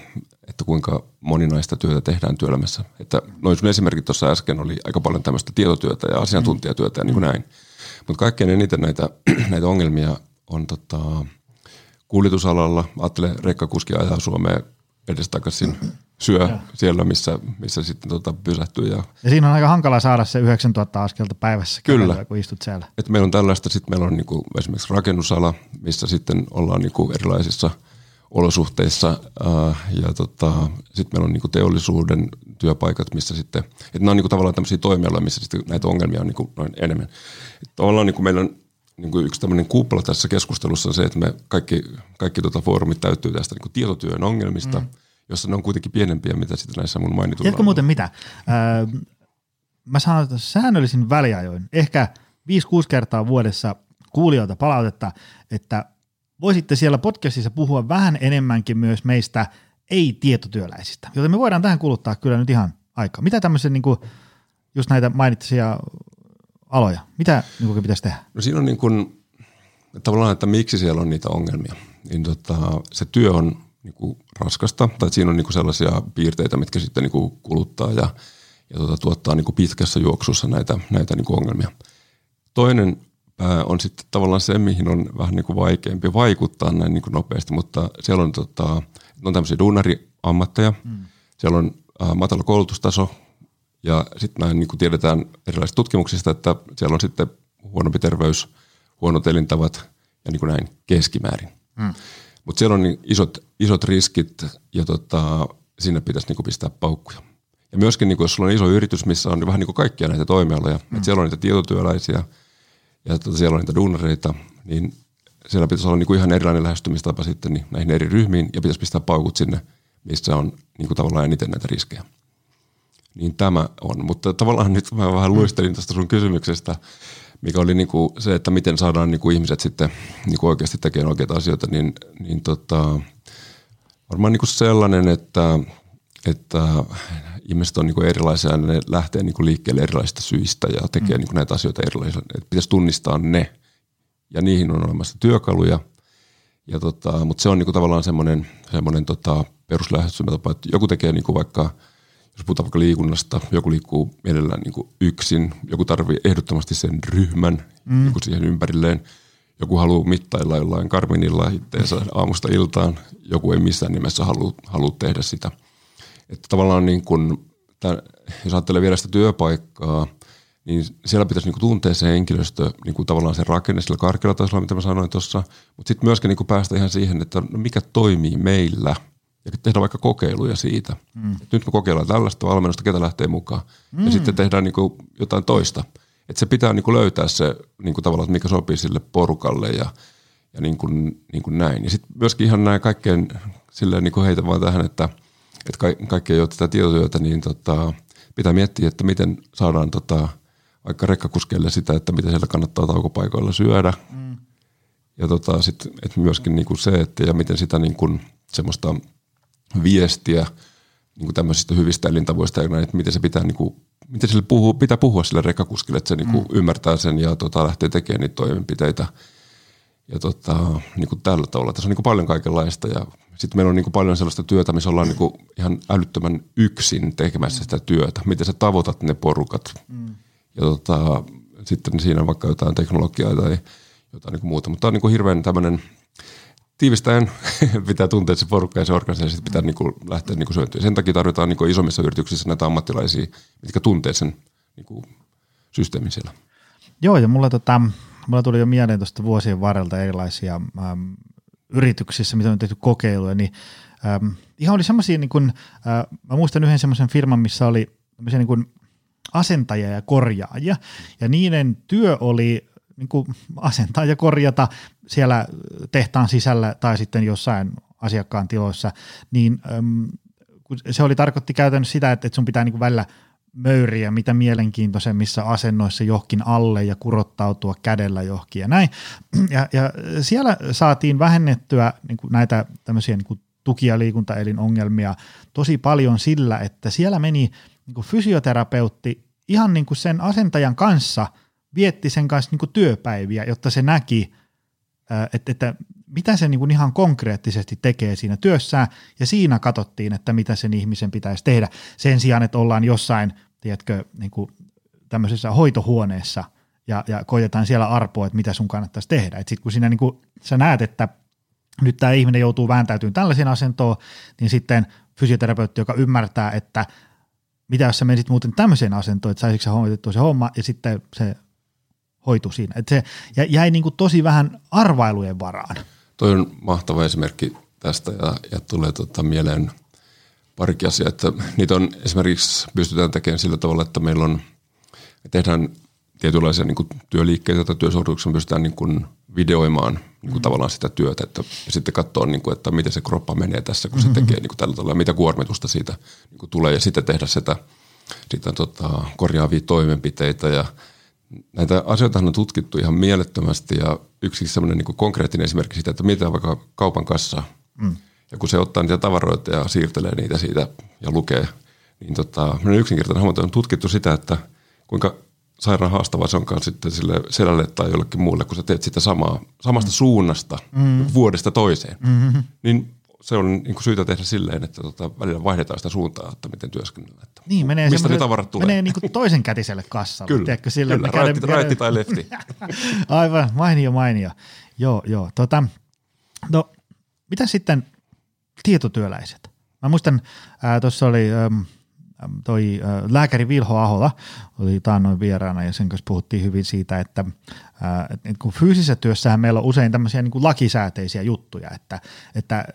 että kuinka moninaista työtä tehdään työelämässä. Että noin sun esimerkit tuossa äsken oli aika paljon tämmöistä tietotyötä ja asiantuntijatyötä ja niin kuin näin. Mutta kaikkein eniten näitä, näitä ongelmia on tota, kuljetusalalla. Ajattele, rekkakuski ajaa Suomeen edestakaisin syö ja. siellä, missä, missä sitten tota pysähtyy. Ja, ja siinä on aika hankala saada se 9000 askelta päivässä, Kyllä. Kun istut siellä. Et meillä on tällaista, sitten meillä on niinku esimerkiksi rakennusala, missä sitten ollaan niinku erilaisissa olosuhteissa äh, ja tota, sitten meillä on niinku teollisuuden työpaikat, missä sitten, että nämä on niinku tavallaan tämmöisiä toimialoja, missä sitten näitä ongelmia on niinku noin enemmän. Et tavallaan niinku meillä on niin kuin yksi tämmöinen kupla tässä keskustelussa on se, että me kaikki, kaikki tota foorumit täyttyy tästä niin kuin tietotyön ongelmista, mm. Jossa ne on kuitenkin pienempiä, mitä sitten näissä mun mainituilla Tiedätkö muuten mitä? Öö, mä sanon, että säännöllisin väliajoin, ehkä 5-6 kertaa vuodessa kuulijoilta palautetta, että voisitte siellä podcastissa puhua vähän enemmänkin myös meistä ei-tietotyöläisistä, joten me voidaan tähän kuluttaa kyllä nyt ihan aikaa. Mitä tämmöisen niin kuin, just näitä mainitsisia aloja? Mitä niin kuin pitäisi tehdä? No siinä on niin kuin, tavallaan, että miksi siellä on niitä ongelmia. Niin tota, se työ on niin kuin raskasta, tai siinä on niin kuin sellaisia piirteitä, mitkä sitten niin kuin kuluttaa ja, ja tota, tuottaa niin kuin pitkässä juoksussa näitä, näitä niin kuin ongelmia. Toinen pää on sitten tavallaan se, mihin on vähän niin kuin vaikeampi vaikuttaa näin niin kuin nopeasti, mutta siellä on, tota, on tämmöisiä duunariammatteja, hmm. siellä on äh, matala koulutustaso, ja sitten näin niin kuin tiedetään erilaisista tutkimuksista, että siellä on sitten huonompi terveys, huonot elintavat ja niin kuin näin keskimäärin. Mm. Mutta siellä on niin isot, isot riskit ja tota, sinne pitäisi niin kuin pistää paukkuja. Ja myöskin niin kuin, jos sulla on iso yritys, missä on vähän niin kuin kaikkia näitä toimialoja, mm. että siellä on niitä tietotyöläisiä ja tota, siellä on niitä duunareita, niin siellä pitäisi olla niin kuin ihan erilainen lähestymistapa sitten niin näihin eri ryhmiin ja pitäisi pistää paukut sinne, missä on niin kuin tavallaan eniten näitä riskejä niin tämä on. Mutta tavallaan nyt mä vähän luistelin tuosta sun kysymyksestä, mikä oli niin kuin se, että miten saadaan niin kuin ihmiset sitten niin kuin oikeasti tekemään oikeita asioita, niin, niin tota, varmaan niin kuin sellainen, että, että ihmiset on niin kuin erilaisia ja ne lähtee niin kuin liikkeelle erilaisista syistä ja tekee mm. niin kuin näitä asioita erilaisia. Että pitäisi tunnistaa ne ja niihin on olemassa työkaluja. Ja tota, mutta se on niin kuin tavallaan semmoinen, semmoinen tota peruslähestymistapa, että joku tekee niin kuin vaikka – jos puhutaan vaikka liikunnasta, joku liikkuu mielellään niin kuin yksin, joku tarvii ehdottomasti sen ryhmän mm. joku siihen ympärilleen, joku haluaa mittailla jollain karminilla itteensä aamusta iltaan, joku ei missään nimessä halua, halua tehdä sitä. Että tavallaan niin kuin, tämän, jos ajattelee vielä sitä työpaikkaa, niin siellä pitäisi niin kuin tuntea se henkilöstö, niin kuin tavallaan se rakenne sillä karkealla tasolla, mitä mä sanoin tuossa, mutta sitten myöskin niin kuin päästä ihan siihen, että no mikä toimii meillä – ja tehdä vaikka kokeiluja siitä. Mm. Nyt me kokeillaan tällaista valmennusta, ketä lähtee mukaan. Mm. Ja sitten tehdään niin kuin jotain toista. Että se pitää niin kuin löytää se niin kuin tavallaan, mikä sopii sille porukalle ja, ja niin kuin, niin kuin näin. Ja sitten myöskin ihan näin kaikkeen silleen niin kuin heitä vaan tähän, että, että ka- kaikki ei ole tätä tietotyötä, niin tota, pitää miettiä, että miten saadaan tota, vaikka rekkakuskeille sitä, että miten siellä kannattaa taukopaikoilla syödä. Mm. Ja tota, sit, että myöskin niin kuin se, että ja miten sitä niin kuin, semmoista viestiä niin kuin tämmöisistä hyvistä elintavoista ja näin, että miten se pitää niin kuin, miten sille puhuu, pitää puhua sille rekkakuskille, että se niin kuin mm. ymmärtää sen ja tota, lähtee tekemään niitä toimenpiteitä. Ja tota, niin kuin tällä tavalla. Tässä on niin kuin paljon kaikenlaista ja sitten meillä on niin kuin paljon sellaista työtä, missä ollaan niin kuin ihan älyttömän yksin tekemässä mm. sitä työtä. Miten sä tavoitat ne porukat. Mm. Ja tota, sitten siinä vaikka jotain teknologiaa tai jotain niin kuin muuta. Mutta tämä on niin kuin hirveän tämmöinen – tiivistäen pitää tuntea se porukka ja se organisaatio, pitää niin kuin lähteä niin syöntyä. Sen takia tarvitaan niin kuin isommissa yrityksissä näitä ammattilaisia, mitkä tuntee sen niin kuin systeemin siellä. Joo, ja mulla, tota, mulla tuli jo mieleen tuosta vuosien varrelta erilaisia äm, yrityksissä, mitä on tehty kokeiluja, niin äm, ihan oli semmoisia, niin äh, mä muistan yhden semmoisen firman, missä oli niin kuin asentajia ja korjaajia, ja niiden työ oli niin kuin asentaa ja korjata siellä tehtaan sisällä tai sitten jossain asiakkaan tiloissa, niin se oli tarkoitti käytännössä sitä, että, sun pitää niin kuin välillä möyriä mitä mielenkiintoisemmissa asennoissa johonkin alle ja kurottautua kädellä johonkin ja näin. Ja, ja siellä saatiin vähennettyä niin kuin näitä tämmöisiä niin kuin tuki- ja liikuntaelinongelmia tosi paljon sillä, että siellä meni niin kuin fysioterapeutti ihan niin kuin sen asentajan kanssa – vietti sen kanssa niin kuin työpäiviä, jotta se näki, että, että mitä se niin kuin ihan konkreettisesti tekee siinä työssään, ja siinä katsottiin, että mitä sen ihmisen pitäisi tehdä. Sen sijaan, että ollaan jossain, tiedätkö, niin kuin tämmöisessä hoitohuoneessa, ja, ja koitetaan siellä arpoa, että mitä sun kannattaisi tehdä. Sitten kun siinä niin kuin, sä näet, että nyt tämä ihminen joutuu vääntäytymään tällaisen asentoon, niin sitten fysioterapeutti, joka ymmärtää, että mitä jos sä menisit muuten tämmöiseen asentoon, että saisitko sä hoitettua se homma, ja sitten se hoitu siinä. Et se jäi niin kuin tosi vähän arvailujen varaan. Toi on mahtava esimerkki tästä ja, ja tulee tota mieleen parikin asiaa, että niitä on esimerkiksi pystytään tekemään sillä tavalla, että meillä on, me tehdään tietynlaisia niin kuin työliikkeitä tai työsuorituksia pystytään niin kuin videoimaan niin kuin mm. tavallaan sitä työtä, että ja sitten katsoa, niin kuin, että miten se kroppa menee tässä, kun se mm-hmm. tekee niin kuin tällä tavalla, mitä kuormitusta siitä niin kuin tulee ja sitten tehdä sitä, sitä tota, korjaavia toimenpiteitä ja näitä asioita on tutkittu ihan mielettömästi ja yksi sellainen niin konkreettinen esimerkki siitä, että mitä vaikka kaupan kassa mm. ja kun se ottaa niitä tavaroita ja siirtelee niitä siitä ja lukee, niin tota, yksinkertainen havainto on tutkittu sitä, että kuinka sairaan haastavaa se onkaan sitten sille selälle tai jollekin muulle, kun sä teet sitä samaa, samasta mm. suunnasta mm. vuodesta toiseen. Mm-hmm. Niin se on niin kuin syytä tehdä silleen, että tota, välillä vaihdetaan sitä suuntaa, että miten työskennellään. Että niin, menee mistä ne tavarat tulee. Menee niin kuin toisen kätiselle kassalle. kyllä, tiedätkö, sille, kyllä käden, raitti tai lefti. Aivan, mainio, mainio. Joo, joo. Tota, no, mitä sitten tietotyöläiset? Mä muistan, äh, tuossa oli ähm, toi äh, lääkäri Vilho Ahola, oli taannoin vieraana ja sen kanssa puhuttiin hyvin siitä, että äh, et, kun fyysisessä työssähän meillä on usein tämmöisiä niin kuin lakisääteisiä juttuja, että, että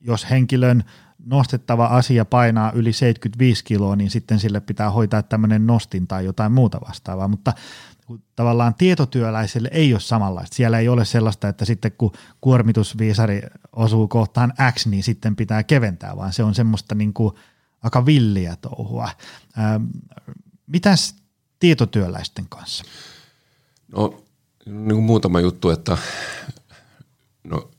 jos henkilön nostettava asia painaa yli 75 kiloa, niin sitten sille pitää hoitaa tämmöinen nostin tai jotain muuta vastaavaa, mutta tavallaan tietotyöläiselle ei ole samanlaista. Siellä ei ole sellaista, että sitten kun kuormitusviisari osuu kohtaan X, niin sitten pitää keventää, vaan se on semmoista niin kuin aika villiä touhua. Ähm, mitäs tietotyöläisten kanssa? No niin kuin muutama juttu, että no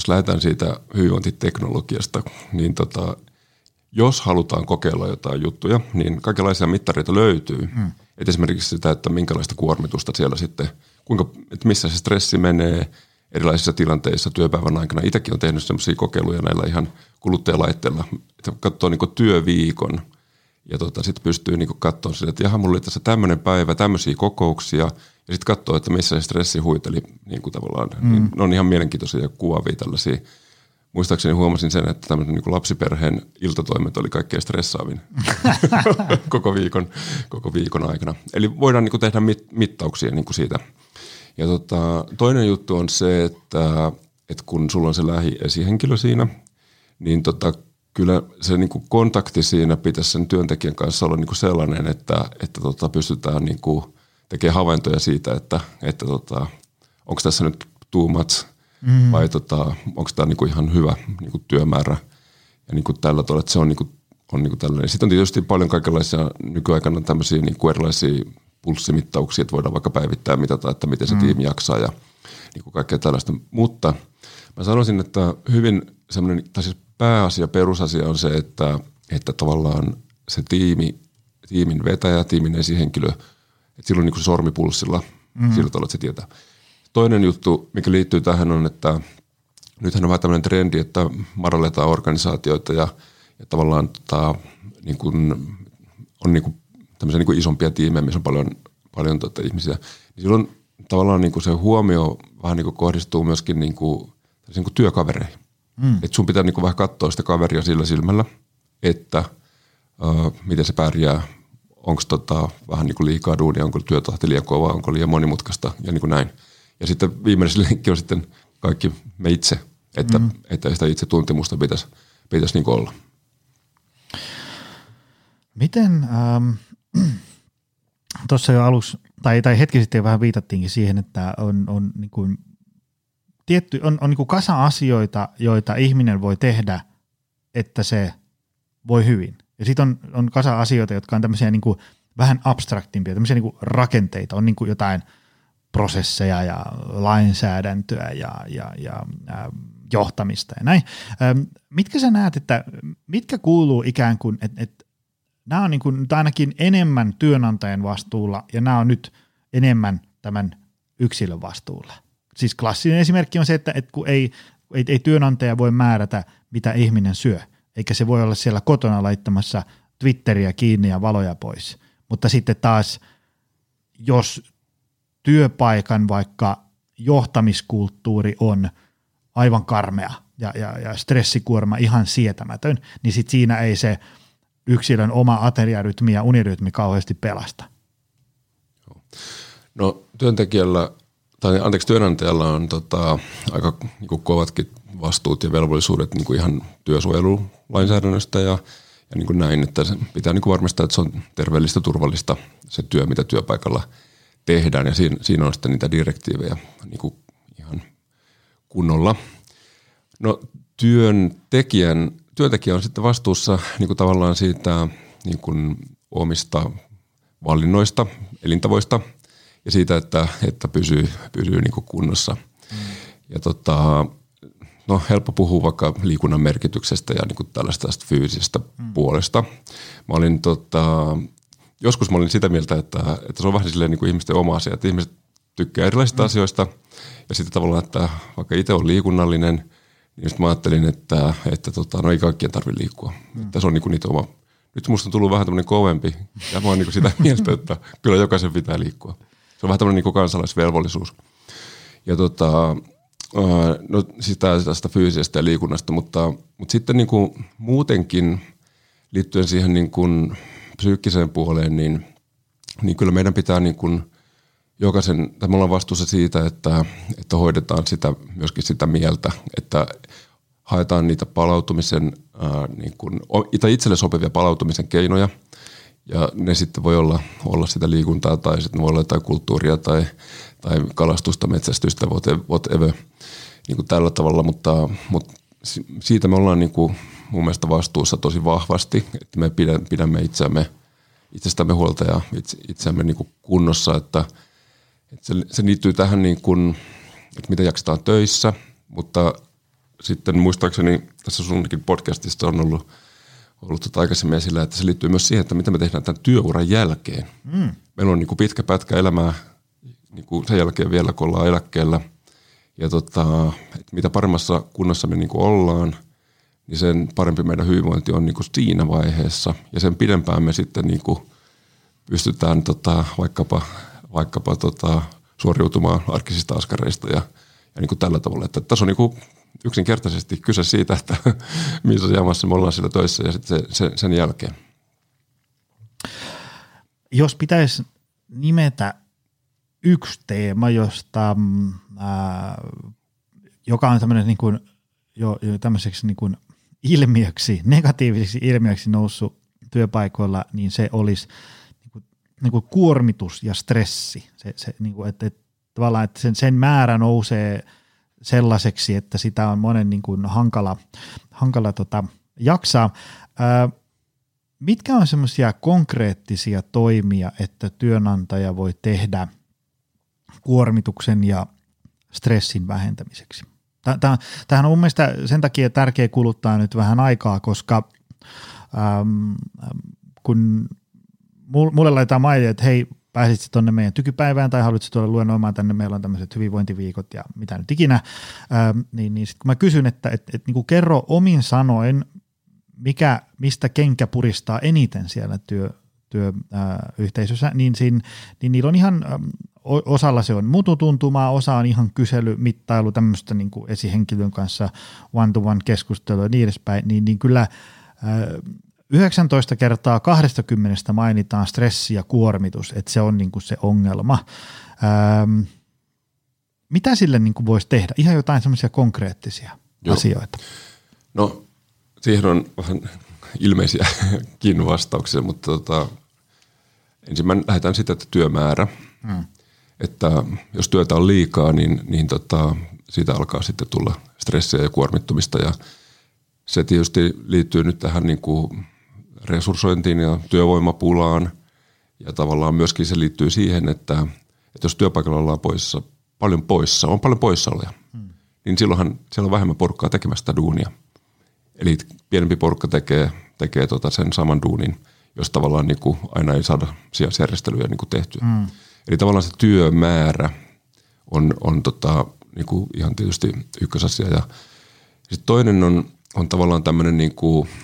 jos lähdetään siitä hyvinvointiteknologiasta, niin tota, jos halutaan kokeilla jotain juttuja, niin kaikenlaisia mittareita löytyy. Hmm. Et esimerkiksi sitä, että minkälaista kuormitusta siellä sitten, kuinka, että missä se stressi menee erilaisissa tilanteissa työpäivän aikana. Itsekin on tehnyt sellaisia kokeiluja näillä ihan kuluttajalaitteilla, että katsoo niin työviikon ja tota, sitten pystyy niin katsoa sille, että jaha, mulla oli tässä tämmöinen päivä, tämmöisiä kokouksia – ja sitten katsoo, että missä se stressi huiteli niin kuin tavallaan. Mm. Niin ne on ihan mielenkiintoisia kuvaavia tällaisia. Muistaakseni huomasin sen, että tämmöinen niin lapsiperheen iltatoimet oli kaikkein stressaavin koko, viikon, koko viikon aikana. Eli voidaan niin kuin tehdä mit, mittauksia niin kuin siitä. Ja tota, toinen juttu on se, että, että kun sulla on se lähiesihenkilö siinä, niin tota, kyllä se niin kuin kontakti siinä pitäisi sen työntekijän kanssa olla niin kuin sellainen, että, että tota, pystytään niin – tekee havaintoja siitä, että, että tota, onko tässä nyt much mm. vai tota, onko tämä niinku ihan hyvä niinku työmäärä ja niinku tällä tavalla, että se on, niinku, on niinku tällainen. Sitten on tietysti paljon kaikenlaisia nykyaikana tämmöisiä niinku erilaisia pulssimittauksia, että voidaan vaikka päivittää mitata, että miten se mm. tiimi jaksaa ja niinku kaikkea tällaista, mutta mä sanoisin, että hyvin semmoinen, tai siis pääasia, perusasia on se, että, että tavallaan se tiimi, tiimin vetäjä, tiimin esihenkilö, että silloin niin kuin sormipulssilla mm. sillä tavalla, että se tietää. Toinen juttu, mikä liittyy tähän on, että nythän on vähän tämmöinen trendi, että madalletaan organisaatioita ja, ja tavallaan tota, niin kuin, on niin kuin tämmöisiä niin kuin isompia tiimejä, missä on paljon, paljon tota ihmisiä. Niin silloin tavallaan niin kuin se huomio vähän niin kuin kohdistuu myöskin niin kuin, niin kuin työkavereihin. Mm. Että sun pitää niin kuin vähän katsoa sitä kaveria sillä silmällä, että – uh, miten se pärjää, onko tota, vähän niin kuin liikaa duunia, onko työtahti liian kova, onko liian monimutkaista ja niin kuin näin. Ja sitten viimeinen lenkki on sitten kaikki me itse, että, mm. että sitä itse tuntemusta pitäisi, pitäisi niin olla. Miten, ähm, tuossa jo alussa, tai, tai hetki sitten vähän viitattiinkin siihen, että on, on, niin kuin, tietty, on, on niin kuin kasa asioita, joita ihminen voi tehdä, että se voi hyvin. Ja sitten on, on kasa asioita, jotka on tämmöisiä niin kuin vähän abstraktimpia, tämmöisiä niin kuin rakenteita, on niin kuin jotain prosesseja ja lainsäädäntöä ja, ja, ja äh, johtamista ja näin. Ähm, mitkä sä näet, että mitkä kuuluu ikään kuin, että, että nämä on niin kuin ainakin enemmän työnantajan vastuulla ja nämä on nyt enemmän tämän yksilön vastuulla. Siis klassinen esimerkki on se, että, että kun ei, ei, ei työnantaja voi määrätä, mitä ihminen syö, eikä se voi olla siellä kotona laittamassa Twitteriä kiinni ja valoja pois. Mutta sitten taas, jos työpaikan vaikka johtamiskulttuuri on aivan karmea ja, ja, ja stressikuorma ihan sietämätön, niin sitten siinä ei se yksilön oma ateriarytmi ja unirytmi kauheasti pelasta. No työntekijällä, tai anteeksi työnantajalla on tota, aika niin kovatkin vastuut ja velvollisuudet niin kuin ihan työsuojelulainsäädännöstä ja, ja niin kuin näin, että pitää niin kuin varmistaa, että se on terveellistä, turvallista se työ, mitä työpaikalla tehdään ja siinä, siinä on sitten niitä direktiivejä niin kuin ihan kunnolla. No työntekijän, työntekijä on sitten vastuussa niin kuin tavallaan siitä niin kuin omista valinnoista, elintavoista ja siitä, että, että pysyy, pysyy niin kuin kunnossa. Mm. Ja tota, no helppo puhua vaikka liikunnan merkityksestä ja niin kuin tällaista fyysisestä mm. puolesta. Mä olin tota, joskus mä olin sitä mieltä, että, että se on vähän silleen niin kuin ihmisten oma asia, että ihmiset tykkää erilaisista mm. asioista ja sitten tavallaan, että vaikka itse on liikunnallinen, niin sitten mä ajattelin, että, että tota, no ei kaikkien tarvitse liikkua. Mm. Että se on niin kuin niitä oma. Nyt musta on tullut vähän tämmöinen kovempi ja mä oon niin kuin sitä mieltä, että kyllä jokaisen pitää liikkua. Se on vähän tämmöinen niin kuin kansalaisvelvollisuus. Ja tota, No siis tästä fyysisestä liikunnasta, mutta, mutta sitten niin kuin muutenkin liittyen siihen niin kuin psyykkiseen puoleen, niin, niin kyllä meidän pitää niin kuin jokaisen, tai me ollaan vastuussa siitä, että, että hoidetaan sitä, myöskin sitä mieltä, että haetaan niitä palautumisen, ää, niin kuin, tai itselle sopivia palautumisen keinoja, ja ne sitten voi olla, olla sitä liikuntaa tai sitten voi olla jotain kulttuuria tai, tai kalastusta, metsästystä, whatever – niin kuin tällä tavalla, mutta, mutta siitä me ollaan niin kuin mun mielestä vastuussa tosi vahvasti, että me pidämme itseämme, itsestämme huolta ja itse, itseämme niin kuin kunnossa, että, että se, se liittyy tähän niin kuin, että mitä jaksetaan töissä, mutta sitten muistaakseni tässä sunkin podcastissa on ollut, ollut tota aikaisemmin esillä, että se liittyy myös siihen, että mitä me tehdään tämän työuran jälkeen. Mm. Meillä on niin kuin pitkä pätkä elämää niin kuin sen jälkeen vielä, kun ollaan eläkkeellä – ja tota, että mitä paremmassa kunnossa me niin ollaan, niin sen parempi meidän hyvinvointi on niin kuin siinä vaiheessa. Ja sen pidempään me sitten niin kuin pystytään tota, vaikkapa, vaikkapa tota, suoriutumaan arkisista askareista ja, ja niin kuin tällä tavalla. Että tässä on niin kuin yksinkertaisesti kyse siitä, että missä jamassa me ollaan siellä töissä ja sitten se, se, sen jälkeen. Jos pitäisi nimetä yksi teema, josta mm, ää, joka on tämmöinen niin kuin, jo, jo tämmöiseksi niin kuin ilmiöksi, negatiiviseksi ilmiöksi noussut työpaikoilla, niin se olisi niin kuin, niin kuin kuormitus ja stressi. Se, se, niin kuin, että, että tavallaan että sen, sen määrä nousee sellaiseksi, että sitä on monen niin kuin hankala, hankala tota, jaksaa. Ää, mitkä on semmoisia konkreettisia toimia, että työnantaja voi tehdä kuormituksen ja stressin vähentämiseksi? Tähän on mun mielestä sen takia tärkeä kuluttaa nyt vähän aikaa, koska äm, kun mulle laitetaan maili, että hei, pääsitkö tuonne meidän tykypäivään tai haluatko tuolla luennoimaan tänne, meillä on tämmöiset hyvinvointiviikot ja mitä nyt ikinä, ähm, niin, niin sitten kun mä kysyn, että et, et, niin kerro omin sanoin, mikä, mistä kenkä puristaa eniten siellä työ, työyhteisössä, äh, niin, siinä, niin niillä on ihan, osalla se on mututuntumaa, osa on ihan kysely, mittailu, tämmöistä niin kuin esihenkilön kanssa one-to-one keskustelua ja niin edespäin, niin, niin kyllä äh, 19 kertaa 20 mainitaan stressi ja kuormitus, että se on niin kuin se ongelma. Ähm, mitä sille niin kuin voisi tehdä? Ihan jotain semmoisia konkreettisia Joo. asioita. No siihen on vähän ilmeisiäkin vastauksia, mutta tota, ensimmäinen lähdetään sitä, että työmäärä. Hmm. Että jos työtä on liikaa, niin, niin tota, siitä alkaa sitten tulla stressiä ja kuormittumista ja se tietysti liittyy nyt tähän niin kuin resurssointiin ja työvoimapulaan. Ja tavallaan myöskin se liittyy siihen, että, että jos työpaikalla ollaan poissa, paljon poissa, on paljon poissaoloja, hmm. niin silloinhan siellä on vähemmän porukkaa tekemästä duunia. Eli pienempi porukka tekee, tekee tota sen saman duunin, jos tavallaan niin kuin aina ei saada sijaisjärjestelyjä niin kuin tehtyä. Hmm. Eli tavallaan se työmäärä on, on tota, niin kuin ihan tietysti ykkösasia. Ja sitten toinen on, on tavallaan tämmöinen niin kuin –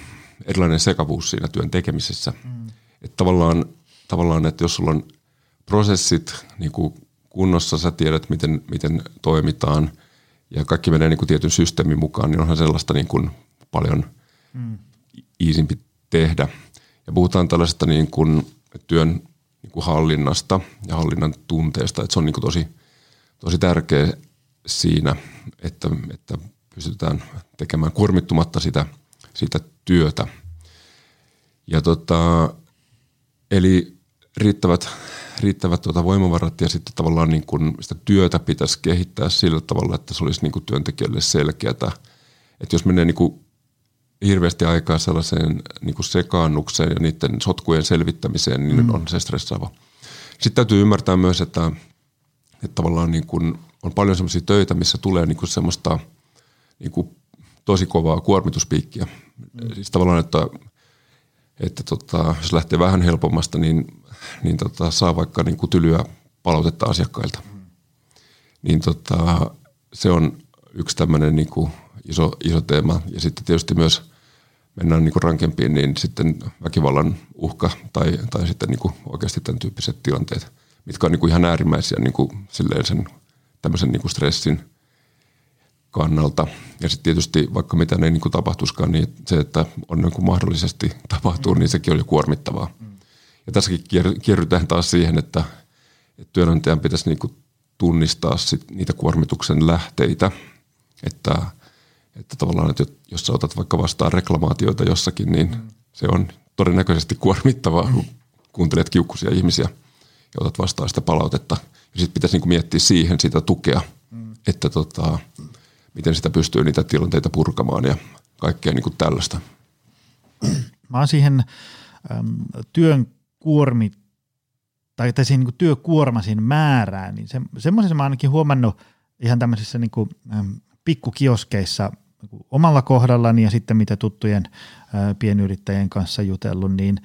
erilainen sekavuus siinä työn tekemisessä. Mm. Että tavallaan, tavallaan, että jos sulla on prosessit niin kuin kunnossa, sä tiedät, miten, miten toimitaan ja kaikki menee niin kuin tietyn systeemin mukaan, niin onhan sellaista niin kuin paljon mm. iisimpi tehdä. Ja puhutaan tällaisesta niin kuin työn niin kuin hallinnasta ja hallinnan tunteesta, että se on niin kuin tosi, tosi tärkeä siinä, että, että pystytään tekemään kuormittumatta sitä, sitä työtä. Ja tota, eli riittävät, riittävät tuota voimavarat ja sitten tavallaan niin kuin sitä työtä pitäisi kehittää sillä tavalla, että se olisi niin kuin työntekijälle selkeätä. Että jos menee niin kuin hirveästi aikaa sellaiseen niin kuin sekaannukseen ja niiden sotkujen selvittämiseen, niin mm. on se stressaava. Sitten täytyy ymmärtää myös, että, että tavallaan niin kuin on paljon sellaisia töitä, missä tulee niin kuin semmoista niin kuin tosi kovaa kuormituspiikkiä. Mm. Siis tavallaan, että, että tota, jos lähtee vähän helpommasta, niin, niin tota, saa vaikka niin kuin tylyä palautetta asiakkailta. Mm. Niin tota, se on yksi tämmöinen niin kuin iso, iso teema. Ja sitten tietysti myös mennään niin kuin rankempiin, niin sitten väkivallan uhka tai, tai sitten niin kuin oikeasti tämän tyyppiset tilanteet, mitkä on niin kuin ihan äärimmäisiä niin kuin sen tämmöisen niin kuin stressin – kannalta. Ja sitten tietysti vaikka mitä ei niin kuin niin se, että on niin kuin mahdollisesti tapahtuu, niin sekin on jo kuormittavaa. Ja tässäkin kierrytään taas siihen, että, että työnantajan pitäisi niin kuin tunnistaa sit niitä kuormituksen lähteitä, että, että tavallaan, että jos sä otat vaikka vastaan reklamaatioita jossakin, niin se on todennäköisesti kuormittavaa, kun kuuntelet kiukkuisia ihmisiä ja otat vastaan sitä palautetta. Ja sitten pitäisi niin kuin miettiä siihen sitä tukea, että tota, miten sitä pystyy niitä tilanteita purkamaan ja kaikkea niin kuin tällaista. Mä oon siihen äm, työn kuormi, tai, tai siihen niin kuin työkuormasin määrään, niin se, semmoisen mä ainakin huomannut ihan tämmöisissä niin kuin, äm, pikkukioskeissa omalla kohdallani ja sitten mitä tuttujen pienyrittäjien kanssa jutellut, niin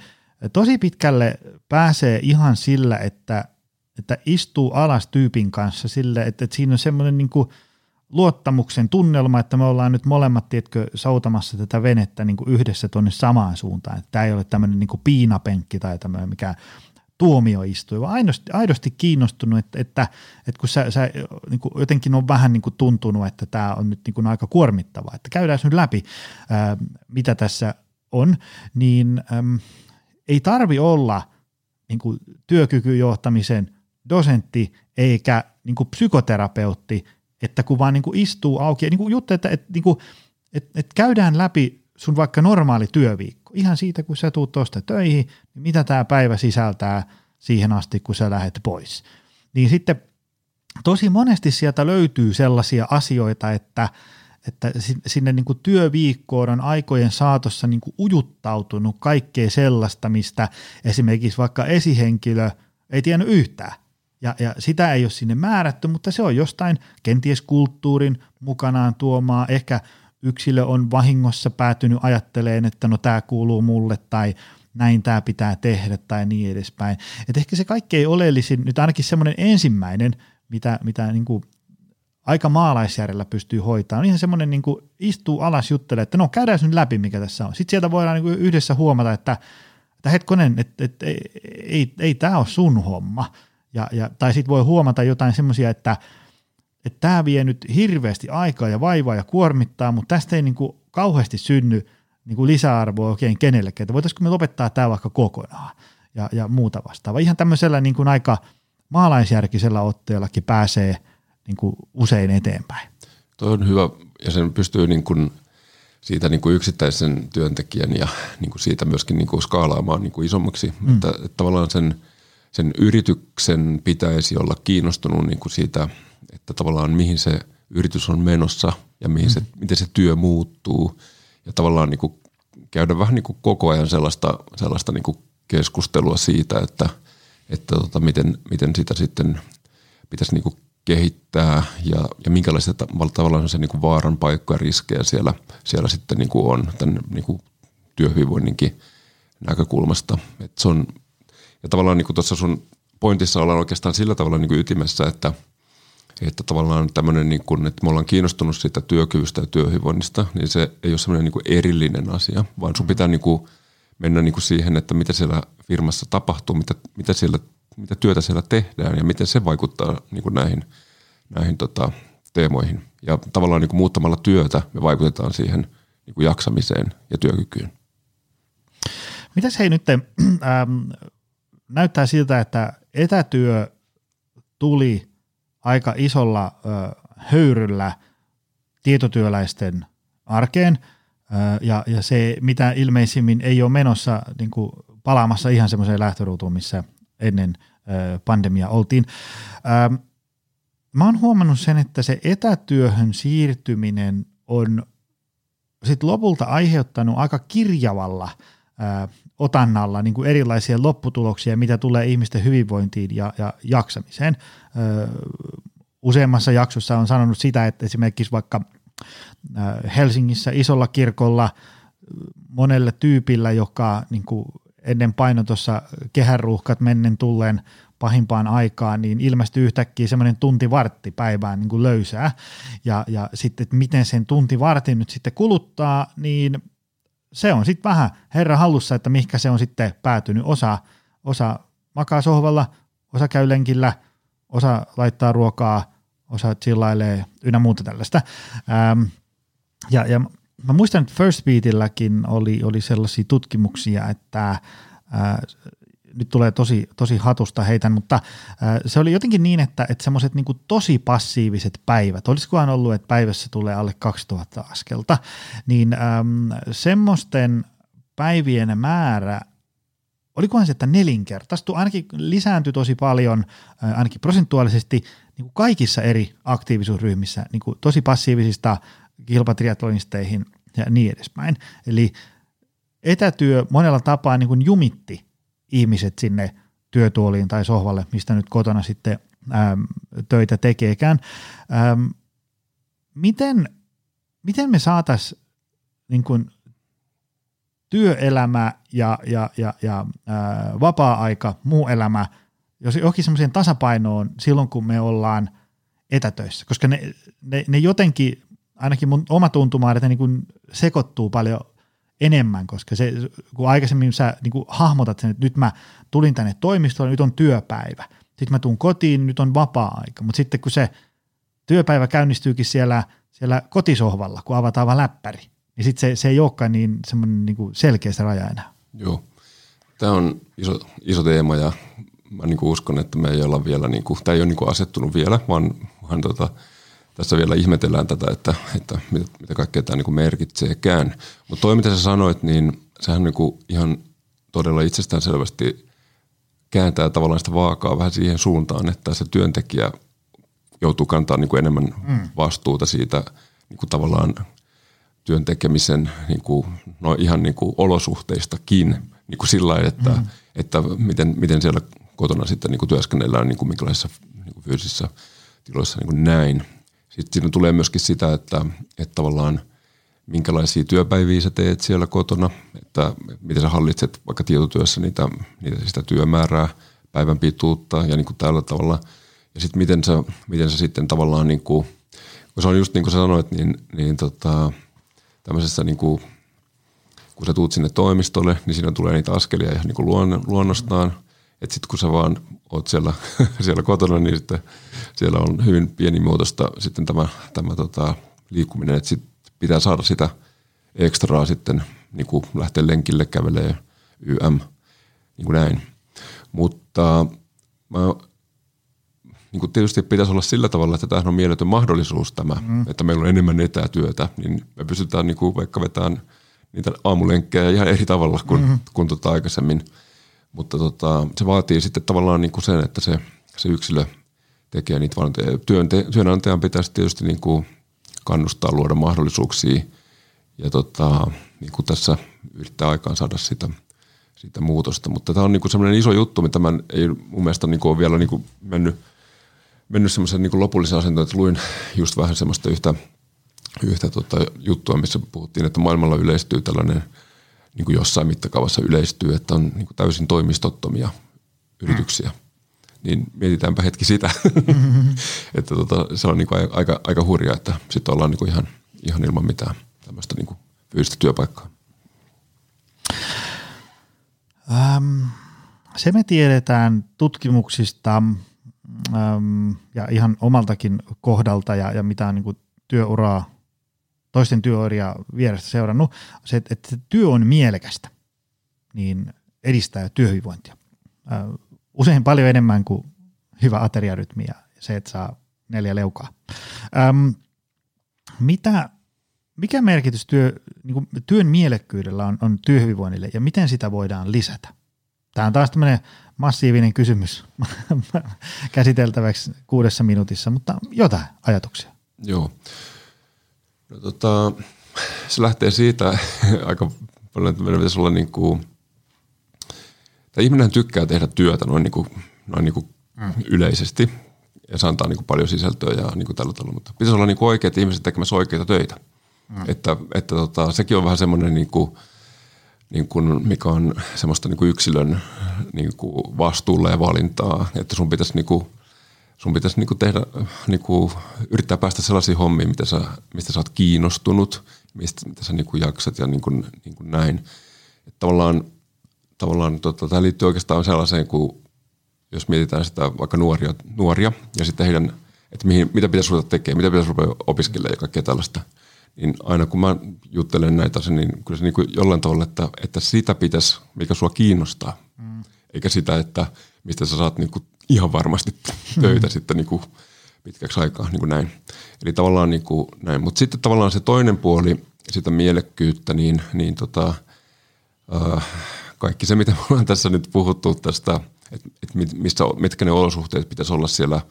tosi pitkälle pääsee ihan sillä, että, että istuu alas tyypin kanssa sille, että, että siinä on semmoinen niin luottamuksen tunnelma, että me ollaan nyt molemmat, tiedätkö, soutamassa tätä venettä niin kuin yhdessä tuonne samaan suuntaan. Tämä ei ole tämmöinen niin kuin piinapenkki tai tämmöinen mikä tuomioistuin, vaan aidosti, aidosti kiinnostunut, että, että, että kun sä, sä niin kuin jotenkin on vähän niin kuin tuntunut, että tämä on nyt niin kuin aika kuormittavaa, että käydään nyt läpi, ää, mitä tässä on, niin äm, ei tarvi olla niin kuin työkykyjohtamisen dosentti eikä niin kuin psykoterapeutti, että kun vaan niin kuin istuu auki. Niin kuin juttu, että, että, niin kuin, että, että käydään läpi sun vaikka normaali työviikko, ihan siitä kun sä tuut tuosta töihin, niin mitä tämä päivä sisältää siihen asti, kun sä lähdet pois. Niin sitten tosi monesti sieltä löytyy sellaisia asioita, että, että sinne niin kuin työviikkoon on aikojen saatossa niin kuin ujuttautunut kaikkea sellaista, mistä esimerkiksi vaikka esihenkilö ei tiennyt yhtään. Ja, ja sitä ei ole sinne määrätty, mutta se on jostain kenties kulttuurin mukanaan tuomaa. Ehkä yksilö on vahingossa päätynyt ajatteleen, että no tämä kuuluu mulle tai näin tämä pitää tehdä tai niin edespäin. Et ehkä se kaikkein oleellisin, nyt ainakin semmoinen ensimmäinen, mitä, mitä niin kuin aika maalaisjärjellä pystyy hoitamaan, on ihan semmoinen niin kuin istuu alas juttelee, että no käydään nyt läpi, mikä tässä on. Sitten sieltä voidaan niin kuin yhdessä huomata, että, että hetkonen, että, että ei, ei, ei tämä ole sun homma. Ja, ja, tai sitten voi huomata jotain semmoisia, että, että tämä vie nyt hirveästi aikaa ja vaivaa ja kuormittaa, mutta tästä ei niin kuin kauheasti synny niin kuin lisäarvoa oikein kenellekään, että voitaisiinko me lopettaa tämä vaikka kokonaan ja, ja muuta vastaavaa. Ihan tämmöisellä niin kuin aika maalaisjärkisellä otteellakin pääsee niin kuin usein eteenpäin. Tuo on hyvä ja sen pystyy niin kuin siitä niin kuin yksittäisen työntekijän ja niin kuin siitä myöskin niin kuin skaalaamaan niin kuin isommaksi. Mm. Että, että tavallaan sen, sen yrityksen pitäisi olla kiinnostunut niin kuin siitä, että tavallaan mihin se yritys on menossa ja mihin mm. se, miten se työ muuttuu. Ja tavallaan niin kuin käydä vähän niin kuin koko ajan sellaista, sellaista niin kuin keskustelua siitä, että, että tota, miten, miten sitä sitten pitäisi niin kuin kehittää ja, ja minkälaisia tavallaan se niin kuin vaaran paikkoja riskejä siellä, siellä sitten niin kuin on tämän niin kuin työhyvinvoinninkin näkökulmasta. Et se on, ja tavallaan niin kuin tuossa sun pointissa ollaan oikeastaan sillä tavalla niin kuin ytimessä, että, että tavallaan tämmöinen, niin kuin, että me ollaan kiinnostunut siitä työkyvystä ja työhyvinvoinnista, niin se ei ole semmoinen niin erillinen asia, vaan sun pitää niin kuin mennä niin kuin siihen, että mitä siellä firmassa tapahtuu, mitä, mitä, siellä, mitä työtä siellä tehdään ja miten se vaikuttaa niin kuin näihin, näihin tota, teemoihin. Ja tavallaan niin kuin muuttamalla työtä me vaikutetaan siihen niin kuin jaksamiseen ja työkykyyn. Mitäs hei nyt, ähm, näyttää siltä, että etätyö tuli aika isolla äh, höyryllä tietotyöläisten arkeen – ja, ja se, mitä ilmeisimmin ei ole menossa niin kuin palaamassa ihan semmoiseen lähtöruutuun, missä ennen pandemia oltiin. Mä oon huomannut sen, että se etätyöhön siirtyminen on sit lopulta aiheuttanut aika kirjavalla otannalla niin kuin erilaisia lopputuloksia, mitä tulee ihmisten hyvinvointiin ja, ja jaksamiseen. Useammassa jaksossa on sanonut sitä, että esimerkiksi vaikka – Helsingissä isolla kirkolla monelle tyypillä, joka niin kuin ennen paino tuossa kehäruuhkat mennen tulleen pahimpaan aikaan, niin ilmestyy yhtäkkiä semmoinen tunti vartti päivään niin kuin löysää. Ja, ja sitten, että miten sen tunti vartin nyt sitten kuluttaa, niin se on sitten vähän herra hallussa, että mihinkä se on sitten päätynyt. Osa, osa makaa sohvalla, osa käy lenkillä, osa laittaa ruokaa, osa chillailee ynnä muuta tällaista. Ähm, ja, ja mä muistan, että First Beatilläkin oli, oli sellaisia tutkimuksia, että äh, nyt tulee tosi, tosi hatusta heitän, mutta äh, se oli jotenkin niin, että, että semmoiset niin tosi passiiviset päivät, olisikohan ollut, että päivässä tulee alle 2000 askelta, niin ähm, semmoisten päivien määrä olikohan se, että nelinkertaistui, ainakin lisääntyi tosi paljon, ainakin prosentuaalisesti niin kuin kaikissa eri aktiivisuusryhmissä, niin kuin tosi passiivisista kilpatriatlonisteihin ja niin edespäin. Eli etätyö monella tapaa niin kuin jumitti ihmiset sinne työtuoliin tai sohvalle, mistä nyt kotona sitten äm, töitä tekeekään. Äm, miten, miten me saataisiin niin työelämä ja, ja, ja, ja ää, vapaa-aika, muu elämä, jos johonkin semmoiseen tasapainoon silloin, kun me ollaan etätöissä, koska ne, ne, ne jotenkin, ainakin mun oma tuntuma, että ne niin sekoittuu paljon enemmän, koska se, kun aikaisemmin sä niin kuin hahmotat sen, että nyt mä tulin tänne toimistoon, nyt on työpäivä, sitten mä tuun kotiin, nyt on vapaa-aika, mutta sitten kun se työpäivä käynnistyykin siellä, siellä kotisohvalla, kun avataan vaan läppäri, niin sitten se, se ei olekaan niin semmoinen niin selkeä se raja enää. Joo. Tämä on iso, iso teema ja mä niin uskon, että me ei olla vielä, niin kuin, tämä ei ole niin kuin asettunut vielä, vaan, vaan tota, tässä vielä ihmetellään tätä, että, että mitä, mitä kaikkea tämä niin kuin merkitseekään. Mutta toi, mitä sä sanoit, niin sehän niin kuin ihan todella itsestäänselvästi kääntää tavallaan sitä vaakaa vähän siihen suuntaan, että se työntekijä joutuu kantaa niin kuin enemmän mm. vastuuta siitä niin kuin tavallaan työn tekemisen niin kuin, no ihan niin kuin olosuhteistakin niin kuin sillä lailla, että, mm. että miten, miten siellä kotona sitten niin kuin työskennellään niin kuin minkälaisissa niin kuin fyysisissä tiloissa niin kuin näin. Sitten siinä tulee myöskin sitä, että, että tavallaan minkälaisia työpäiviä sä teet siellä kotona, että miten sä hallitset vaikka tietotyössä niitä, niitä sitä työmäärää, päivän pituutta ja niin kuin tällä tavalla. Ja sitten miten sä, miten sä sitten tavallaan, niin kuin, kun se on just niin kuin sä sanoit, niin, niin tota, tämmöisessä niin kuin, kun sä tuut sinne toimistolle, niin siinä tulee niitä askelia ihan niin kuin luon, luonnostaan. Että sitten kun sä vaan oot siellä, siellä kotona, niin sitten siellä on hyvin pienimuotoista sitten tämä, tämä tota, liikkuminen, että sit pitää saada sitä ekstraa sitten niin kuin lähteä lenkille, kävelee YM, niin kuin näin. Mutta mä, niin kuin tietysti pitäisi olla sillä tavalla, että tämähän on mieletön mahdollisuus tämä, mm. että meillä on enemmän etätyötä, niin me pystytään niin kuin vaikka vetämään niitä aamulenkkejä ihan eri tavalla kuin, mm-hmm. kuin tota aikaisemmin. Mutta tota, se vaatii sitten tavallaan niin kuin sen, että se, se yksilö tekee niitä valintoja. Työnte, työnantajan pitäisi tietysti niin kuin kannustaa, luoda mahdollisuuksia ja tota, niin kuin tässä yrittää aikaan saada sitä, sitä muutosta. Mutta tämä on niin kuin sellainen iso juttu, mitä mä ei mun mielestä niin kuin ole vielä niin kuin mennyt, mennyt semmoisen niin lopullisen asentoon, että luin just vähän semmoista yhtä, yhtä tota juttua, missä puhuttiin, että maailmalla yleistyy tällainen, niin kuin jossain mittakaavassa yleistyy, että on niin kuin täysin toimistottomia yrityksiä. Mm niin mietitäänpä hetki sitä. Mm-hmm. että tota, se on niinku aika, aika hurjaa, että sitten ollaan niinku ihan, ihan ilman mitään tämmöistä niinku fyysistä työpaikkaa. Ähm, se me tiedetään tutkimuksista ähm, ja ihan omaltakin kohdalta ja, ja mitä on niinku työuraa, toisten työuria vierestä seurannut, se, että työ on mielekästä, niin edistää työhyvinvointia. Usein paljon enemmän kuin hyvä ateriarytmi ja se, että saa neljä leukaa. Öm, mitä, mikä merkitys työ, niin kuin työn mielekkyydellä on, on työhyvinvoinnille ja miten sitä voidaan lisätä? Tämä on taas tämmöinen massiivinen kysymys käsiteltäväksi kuudessa minuutissa, mutta jotain ajatuksia. Joo. No, tota, se lähtee siitä aika paljon, että meidän pitäisi olla niin kuin tai ihminen tykkää tehdä työtä noin, niin kuin, noin niin kuin mm. yleisesti ja se antaa niin kuin paljon sisältöä ja niin kuin tällä tavalla, mutta pitäisi olla niin kuin oikeat ihmiset tekemässä oikeita töitä. Mm. Että, että tota, sekin on vähän semmoinen, niin kuin, niin kuin, mikä on semmoista niin kuin yksilön niin kuin vastuulla ja valintaa, että sun pitäisi, niin kuin, sun pitäisi niin kuin tehdä, niin kuin, yrittää päästä sellaisiin hommiin, mitä sä, mistä sä oot kiinnostunut, mistä, mitä sä niin kuin jaksat ja niin kuin, niin kuin näin. Että tavallaan tavallaan tota, tämä liittyy oikeastaan sellaiseen, kun jos mietitään sitä vaikka nuoria, nuoria ja sitten heidän, että mihin, mitä pitäisi ruveta tekemään, mitä pitäisi ruveta opiskelemaan ja kaikkea tällaista, niin aina kun mä juttelen näitä niin kyllä se niin kuin jollain tavalla, että, että sitä pitäisi, mikä sua kiinnostaa, mm. eikä sitä, että mistä sä saat niin kuin ihan varmasti töitä mm. sitten niin kuin pitkäksi aikaa, niin kuin näin. Eli tavallaan niin kuin näin. Mutta sitten tavallaan se toinen puoli sitä mielekkyyttä, niin, niin tota, äh, kaikki se, mitä me ollaan tässä nyt puhuttu tästä, että et missä, mitkä ne olosuhteet pitäisi olla siellä,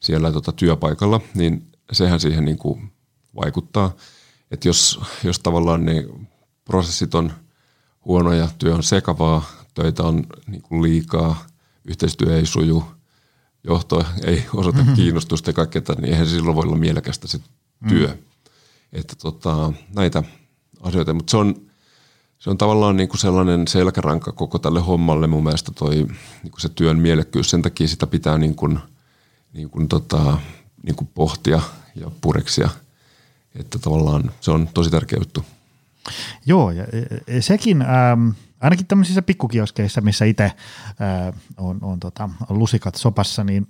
siellä tota työpaikalla, niin sehän siihen niin kuin vaikuttaa. Että jos, jos tavallaan ne prosessit on huonoja, työ on sekavaa, töitä on niin kuin liikaa, yhteistyö ei suju, johto ei osoita mm-hmm. kiinnostusta ja kaikkea, niin eihän silloin voi olla mielekästä se työ. Mm. Että tota, näitä asioita, mutta se on, se on tavallaan niin kuin sellainen selkäranka koko tälle hommalle mun mielestä toi niin kuin se työn mielekkyys. Sen takia sitä pitää niin kuin, niin kuin tota, niin kuin pohtia ja pureksia. Että tavallaan se on tosi tärkeä juttu. Joo, ja sekin ähm, ainakin tämmöisissä pikkukioskeissa, missä itse äh, on, on, tota, lusikat sopassa, niin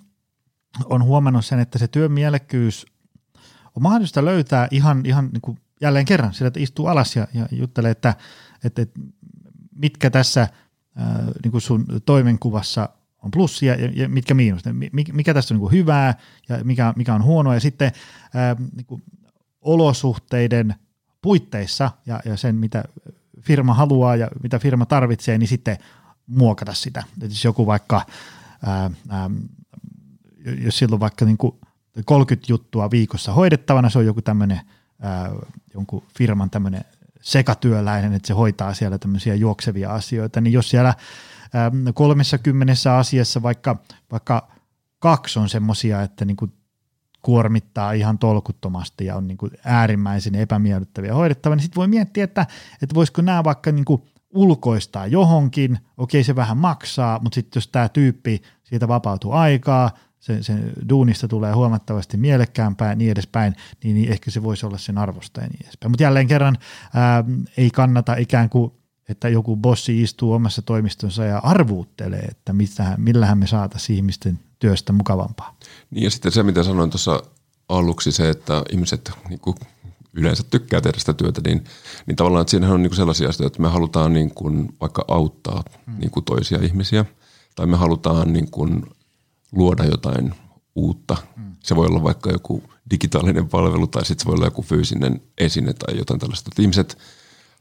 on huomannut sen, että se työn mielekkyys on mahdollista löytää ihan, ihan niin kuin jälleen kerran. Sillä, että istuu alas ja, ja juttelee, että että, että mitkä tässä ää, niin kuin sun toimenkuvassa on plussia ja, ja mitkä miinus, mikä tässä on niin kuin hyvää ja mikä, mikä on huonoa. Ja sitten ää, niin kuin olosuhteiden puitteissa ja, ja sen, mitä firma haluaa ja mitä firma tarvitsee, niin sitten muokata sitä. Et jos joku vaikka, ää, ää, jos silloin vaikka niin kuin 30 juttua viikossa hoidettavana, se on joku tämmöinen jonkun firman tämmöinen sekatyöläinen, että se hoitaa siellä tämmöisiä juoksevia asioita, niin jos siellä 30 asiassa vaikka, vaikka kaksi on semmoisia, että niin kuin kuormittaa ihan tolkuttomasti ja on niin kuin äärimmäisen epämiellyttäviä hoidettavia, niin sitten voi miettiä, että, että voisiko nämä vaikka niin kuin ulkoistaa johonkin, okei se vähän maksaa, mutta sitten jos tämä tyyppi, siitä vapautuu aikaa, se, se duunista tulee huomattavasti mielekkäämpää ja niin edespäin, niin, niin ehkä se voisi olla sen arvosta ja niin edespäin. Mutta jälleen kerran ää, ei kannata ikään kuin että joku bossi istuu omassa toimistonsa ja arvuuttelee, että millähän me saataisiin ihmisten työstä mukavampaa. Niin ja sitten se, mitä sanoin tuossa aluksi, se, että ihmiset niin kuin yleensä tykkää tehdä sitä työtä, niin, niin tavallaan että siinähän on niin kuin sellaisia asioita, että me halutaan niin kuin vaikka auttaa hmm. niin kuin toisia ihmisiä tai me halutaan niin kuin luoda jotain uutta. Hmm. Se voi olla vaikka joku digitaalinen palvelu tai sitten se voi olla joku fyysinen esine tai jotain tällaista. Että ihmiset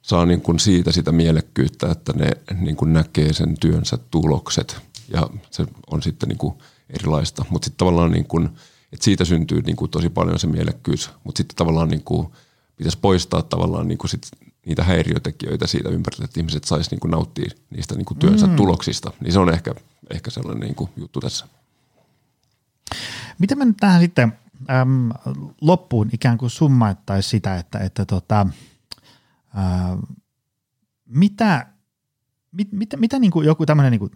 saa niin kuin siitä sitä mielekkyyttä, että ne niin kuin näkee sen työnsä tulokset ja se on sitten niin kuin erilaista. Mutta sitten tavallaan niin kuin, että siitä syntyy niin kuin tosi paljon se mielekkyys, mutta sitten tavallaan niin kuin pitäisi poistaa tavallaan niin kuin sit niitä häiriötekijöitä siitä ympäriltä, että ihmiset saisi niin kuin nauttia niistä niin kuin työnsä mm. tuloksista. Niin se on ehkä, ehkä sellainen niin kuin juttu tässä. Miten me nyt tähän sitten äm, loppuun ikään kuin summaittaisi sitä, että, että tota, ää, mitä, mit, mitä, mitä niin kuin joku tämmöinen niin kuin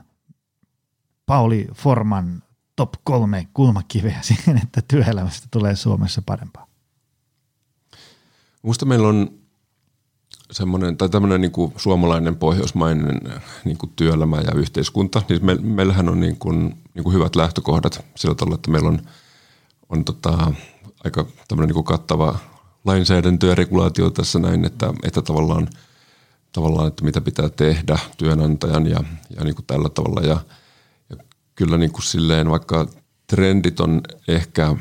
Pauli Forman top kolme kulmakiveä siihen, että työelämästä tulee Suomessa parempaa? Minusta meillä on semmoinen, tai tämmöinen niin kuin suomalainen pohjoismainen niin kuin työelämä ja yhteiskunta, niin me, meillähän on niin kuin, niin kuin hyvät lähtökohdat sillä tavalla, että meillä on, on tota, aika tämmöinen niin kuin kattava lainsäädäntö ja regulaatio tässä näin, että, että tavallaan, tavallaan, että mitä pitää tehdä työnantajan ja, ja niin kuin tällä tavalla. Ja, kyllä niin kuin silleen, vaikka trendit on ehkä,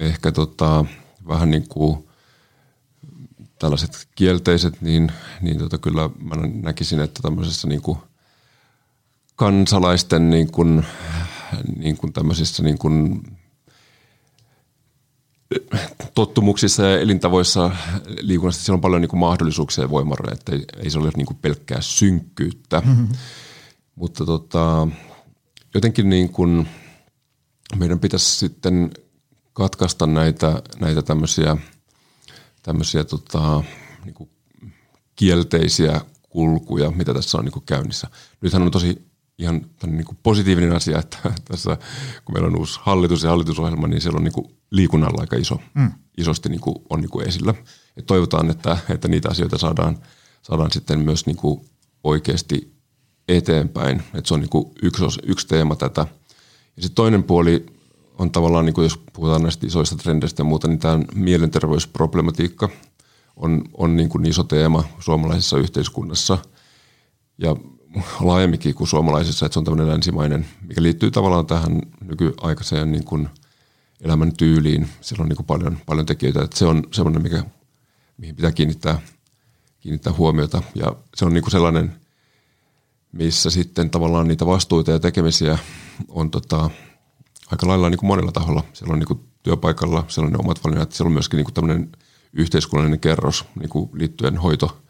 ehkä tota, vähän niin kuin tällaiset kielteiset, niin, niin tota kyllä mä näkisin, että tämmöisessä niin kuin kansalaisten niin kuin, niin kuin tämmöisissä niin kuin tottumuksissa ja elintavoissa liikunnasta siellä on paljon niin kuin mahdollisuuksia ja voimavaroja, että ei, ei se ole niin kuin pelkkää synkkyyttä. Mm-hmm. Mutta tota, jotenkin niin kuin meidän pitäisi sitten katkaista näitä, näitä tämmöisiä, tämmöisiä tota, niin kuin kielteisiä kulkuja, mitä tässä on niin kuin käynnissä. Nythän on tosi ihan niin kuin positiivinen asia, että tässä kun meillä on uusi hallitus ja hallitusohjelma, niin siellä on niin kuin liikunnalla aika iso, mm. isosti niin kuin on niin kuin esillä. Et toivotaan, että, että niitä asioita saadaan, saadaan sitten myös niin kuin oikeasti eteenpäin. Et se on niin yksi, yksi teema tätä. Ja sitten toinen puoli on tavallaan, niin kuin jos puhutaan näistä isoista trendeistä ja muuta, niin tämä mielenterveysproblematiikka on, on niin kuin iso teema suomalaisessa yhteiskunnassa. Ja laajemminkin kuin suomalaisessa, että se on tämmöinen länsimainen, mikä liittyy tavallaan tähän nykyaikaiseen niin kuin elämän tyyliin. Siellä on niin kuin paljon, paljon tekijöitä, että se on semmoinen, mikä, mihin pitää kiinnittää, kiinnittää huomiota. Ja se on niin kuin sellainen, missä sitten tavallaan niitä vastuita ja tekemisiä on tota, aika lailla niin kuin monella taholla. Siellä on niin kuin työpaikalla, siellä on ne omat valinnat, siellä on myöskin niin kuin tämmöinen yhteiskunnallinen kerros niin kuin liittyen hoito,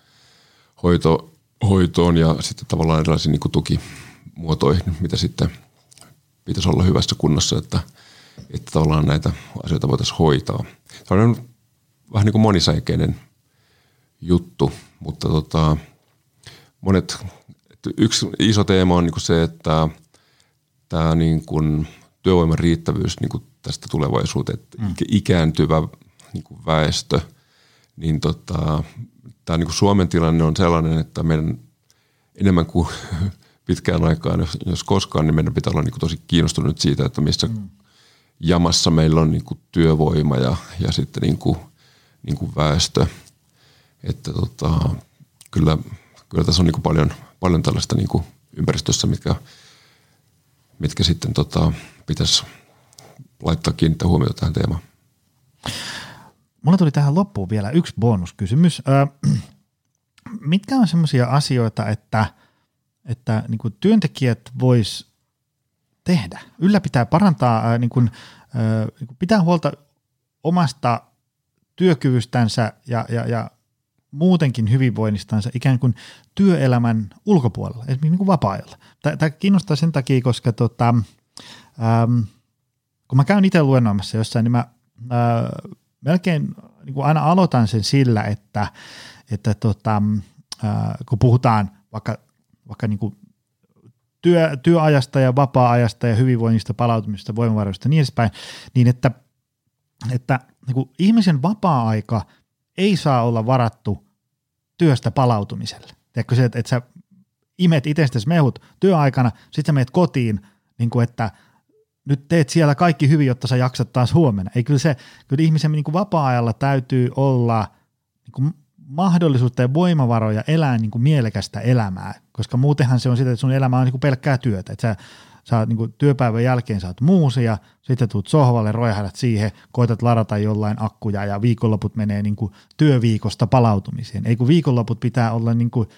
hoito hoitoon ja sitten tavallaan erilaisiin niin tukimuotoihin, mitä sitten pitäisi olla hyvässä kunnossa, että, että tavallaan näitä asioita voitaisiin hoitaa. Tämä on vähän niin kuin monisäikeinen juttu, mutta tota, monet, yksi iso teema on niin kuin se, että tämä niin kuin työvoiman riittävyys niin kuin tästä tulevaisuuteen, että mm. ikääntyvä niin kuin väestö, niin tota, tämä niin kuin Suomen tilanne on sellainen, että meidän enemmän kuin pitkään aikaan, jos, jos koskaan, niin meidän pitää olla niin kuin tosi kiinnostunut siitä, että missä mm. jamassa meillä on niin kuin työvoima ja, ja sitten niin kuin, niin kuin väestö. Että tota, kyllä, kyllä tässä on niin kuin paljon, paljon tällaista niin kuin ympäristössä, mitkä, mitkä sitten tota, pitäisi laittaa kiinnittää huomiota tähän teemaan. Mulla tuli tähän loppuun vielä yksi bonuskysymys. Ö, mitkä on sellaisia asioita, että, että niin kuin työntekijät vois tehdä, ylläpitää, parantaa, niin kuin, niin kuin pitää huolta omasta työkyvystänsä ja, ja, ja muutenkin hyvinvoinnistansa ikään kuin työelämän ulkopuolella, esimerkiksi niin vapaa-ajalla. Tämä kiinnostaa sen takia, koska tota, ähm, kun mä käyn itse luennoimassa jossain, niin mä äh, melkein niin kuin aina aloitan sen sillä, että, että tota, äh, kun puhutaan vaikka, vaikka niin kuin työ, työajasta ja vapaa-ajasta ja hyvinvoinnista, palautumisesta, voimavaroista ja niin edespäin, niin että, että niin kuin ihmisen vapaa-aika ei saa olla varattu työstä palautumiselle. Tiedätkö se, että, että sä imet itsestäsi mehut työaikana, sitten sä menet kotiin, niin kuin että nyt teet siellä kaikki hyvin, jotta sä jaksat taas huomenna. Ei kyllä se, kyllä ihmisen niin kuin vapaa-ajalla täytyy olla niin kuin mahdollisuutta ja voimavaroja elää niin kuin mielekästä elämää, koska muutenhan se on sitä, että sun elämä on niin kuin pelkkää työtä, että sä, sä niin työpäivän jälkeen saat muusia, sitten tuut sohvalle, roihahdat siihen, koitat ladata jollain akkuja ja viikonloput menee niin kuin työviikosta palautumiseen. Ei kun viikonloput pitää olla, niin kuin,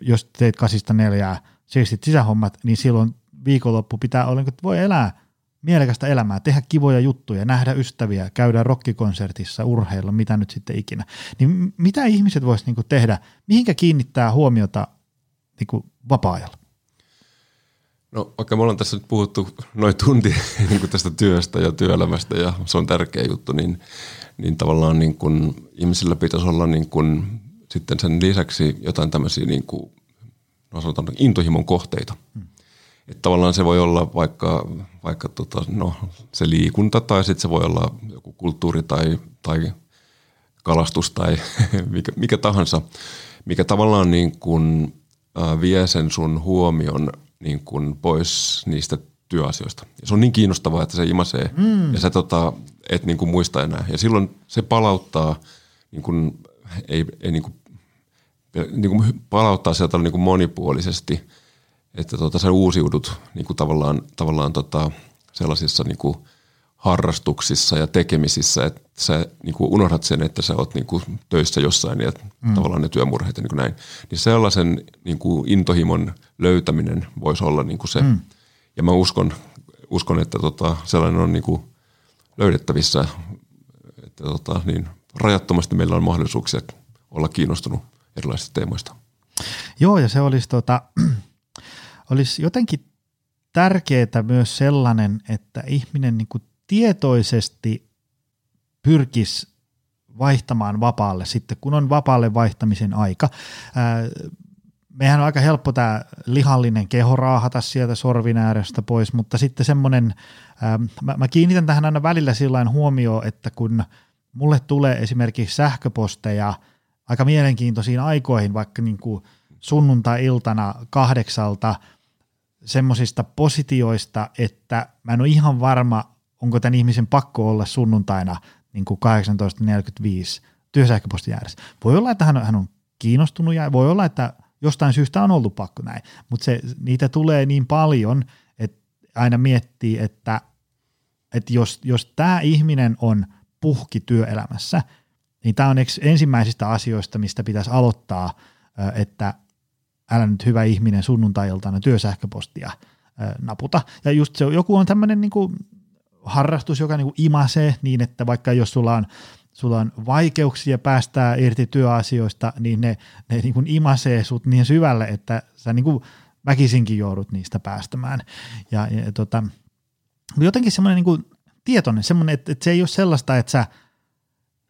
jos teet kasista neljää, seistit sisähommat, niin silloin viikonloppu pitää olla, että voi elää mielekästä elämää, tehdä kivoja juttuja, nähdä ystäviä, käydä rockikonsertissa, urheilla, mitä nyt sitten ikinä. Niin mitä ihmiset voisivat niinku tehdä, mihinkä kiinnittää huomiota niinku vapaa-ajalla? No vaikka me ollaan tässä nyt puhuttu noin tunti niin tästä työstä ja työelämästä ja se on tärkeä juttu, niin, niin tavallaan niin kuin ihmisillä pitäisi olla niin kuin sitten sen lisäksi jotain tämmöisiä niin kuin, no sanotaan intohimon kohteita. Hmm. Että tavallaan se voi olla vaikka, vaikka tota, no, se liikunta tai sitten se voi olla joku kulttuuri tai, tai kalastus tai mikä, mikä tahansa, mikä tavallaan niin kuin, vie sen sun huomion niin kuin pois niistä työasioista. Ja se on niin kiinnostavaa, että se imasee mm. ja sä tota, et niin kuin muista enää. Ja silloin se palauttaa, niin kuin, ei, ei niin kuin, niin kuin palauttaa sieltä niin kuin monipuolisesti – että tota, sä uusiudut niin kuin tavallaan, tavallaan tota, sellaisissa niin kuin harrastuksissa ja tekemisissä, että sä niin kuin unohdat sen, että sä oot niin kuin töissä jossain ja mm. tavallaan ne työmurheet ja niin kuin näin. Niin sellaisen niin kuin intohimon löytäminen voisi olla niin kuin se. Mm. Ja mä uskon, uskon että tota, sellainen on niin kuin löydettävissä, että tota, niin rajattomasti meillä on mahdollisuuksia olla kiinnostunut erilaisista teemoista. Joo, ja se olisi tota, olisi jotenkin tärkeää myös sellainen, että ihminen niin kuin tietoisesti pyrkisi vaihtamaan vapaalle sitten, kun on vapaalle vaihtamisen aika. Ää, mehän on aika helppo tämä lihallinen keho raahata sieltä sorvin äärestä pois, mutta sitten semmoinen, mä, mä kiinnitän tähän aina välillä sillä huomioon, että kun mulle tulee esimerkiksi sähköposteja aika mielenkiintoisiin aikoihin, vaikka niin kuin sunnuntai-iltana kahdeksalta – semmoisista positioista, että mä en ole ihan varma, onko tämän ihmisen pakko olla sunnuntaina niin kuin 18.45 työsähköpostin ääressä. Voi olla, että hän on kiinnostunut ja voi olla, että jostain syystä on ollut pakko näin, mutta se, niitä tulee niin paljon, että aina miettii, että, että jos, jos tämä ihminen on puhki työelämässä, niin tämä on ensimmäisistä asioista, mistä pitäisi aloittaa, että älä nyt hyvä ihminen sunnuntai-iltana työsähköpostia naputa. Ja just se, joku on tämmöinen niin harrastus, joka niin imasee niin, että vaikka jos sulla on sulla on vaikeuksia päästää irti työasioista, niin ne, ne niin kuin imasee sut niin syvälle, että sä niin kuin väkisinkin joudut niistä päästämään. Ja, ja tota, jotenkin semmoinen niin tietoinen, semmoinen, että, että se ei ole sellaista, että sä,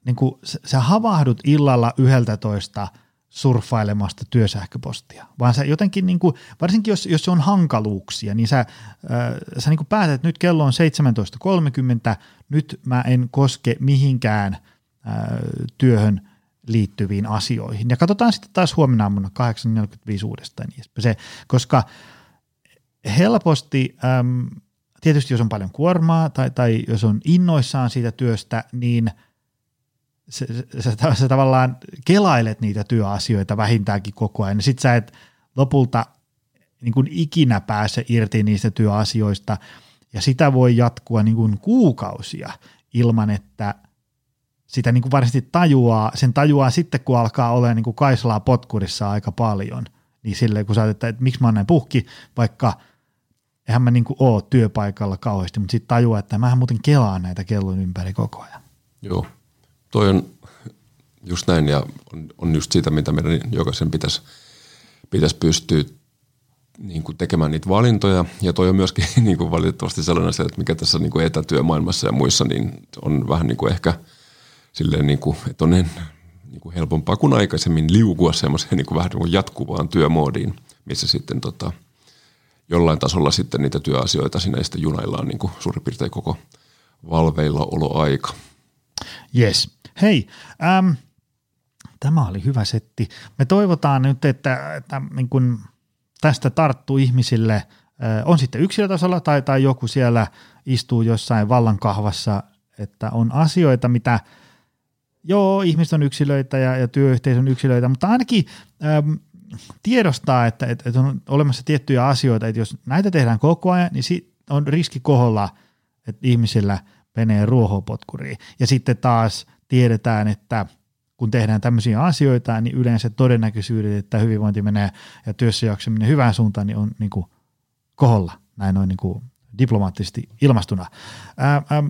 niin kuin, sä havahdut illalla yhdeltä toista – surffailemasta työsähköpostia, vaan sä jotenkin, niin kuin, varsinkin jos, jos se on hankaluuksia, niin sä, äh, sä niin kuin päätät, että nyt kello on 17.30, nyt mä en koske mihinkään työhön liittyviin asioihin. Ja katsotaan sitten taas huomenna aamuna 8.45 uudestaan. Se, koska helposti, äm, tietysti jos on paljon kuormaa tai, tai jos on innoissaan siitä työstä, niin – sä, sä, sä tavallaan kelailet niitä työasioita vähintäänkin koko ajan. Sitten sä et lopulta niin kuin ikinä pääse irti niistä työasioista, ja sitä voi jatkua niin kuin kuukausia ilman, että sitä niin kuin varsinaisesti tajuaa, sen tajuaa sitten, kun alkaa olla niin kuin kaislaa potkurissa aika paljon, niin silleen kun sä että, että miksi mä oon näin puhki, vaikka eihän mä niin kuin oo työpaikalla kauheasti, mutta sitten tajuaa, että mä muuten kelaan näitä kellon ympäri koko ajan. Joo, toi on just näin ja on, on just sitä, mitä meidän jokaisen pitäisi, pitäisi pystyä niin kuin tekemään niitä valintoja. Ja toi on myöskin niin kuin valitettavasti sellainen asia, että mikä tässä niin kuin etätyömaailmassa ja muissa, niin on vähän niin kuin ehkä silleen, niin kuin, että on niin, kuin helpompaa kuin aikaisemmin liukua semmoiseen niin kuin vähän niin kuin jatkuvaan työmoodiin, missä sitten tota, jollain tasolla sitten niitä työasioita sinne sitten junaillaan niin kuin suurin piirtein koko valveilla oloaika. Yes. Hei, äm, tämä oli hyvä setti. Me toivotaan nyt, että, että niin kun tästä tarttuu ihmisille, on sitten yksilötasolla tai, tai joku siellä istuu jossain vallankahvassa, että on asioita, mitä joo, ihmiset on yksilöitä ja, ja työyhteisö on yksilöitä, mutta ainakin äm, tiedostaa, että, että, että on olemassa tiettyjä asioita, että jos näitä tehdään koko ajan, niin si- on riski koholla, että ihmisillä menee ruohopotkuriin. Ja sitten taas tiedetään, että kun tehdään tämmöisiä asioita, niin yleensä todennäköisyydet, että hyvinvointi menee ja työssä jaksaminen hyvään suuntaan, niin on niin kuin koholla, näin noin niin kuin diplomaattisesti ilmastuna. Ää, ää,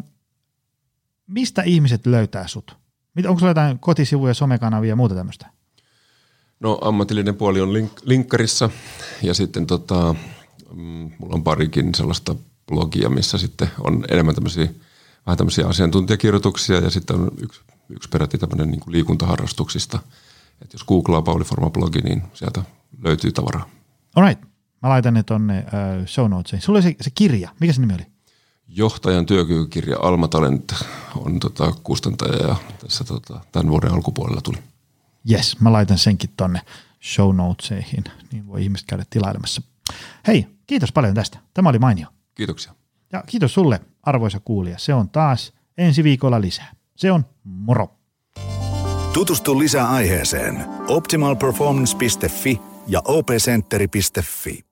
mistä ihmiset löytää sut? Onko sulla jotain kotisivuja, somekanavia ja muuta tämmöistä? No ammatillinen puoli on link- linkkarissa ja sitten tota, mm, mulla on parikin sellaista blogia, missä sitten on enemmän tämmöisiä, vähän tämmöisiä asiantuntijakirjoituksia ja sitten on yksi, yksi peräti tämmöinen niin kuin liikuntaharrastuksista. Että jos googlaa Pauli Forma blogi, niin sieltä löytyy tavaraa. Alright. Mä laitan ne tonne uh, show notesiin. Sulla oli se, se kirja. Mikä se nimi oli? Johtajan työkykykirja Alma Talent on tota, kustantaja ja tässä tota, tämän vuoden alkupuolella tuli. Yes, mä laitan senkin tonne show notesihin, niin voi ihmiset käydä tilailemassa. Hei, kiitos paljon tästä. Tämä oli mainio. Kiitoksia. Ja kiitos sulle, arvoisa kuulija. Se on taas ensi viikolla lisää. Se on moro. Tutustu lisää aiheeseen optimalperformance.fi ja opcenteri.fi.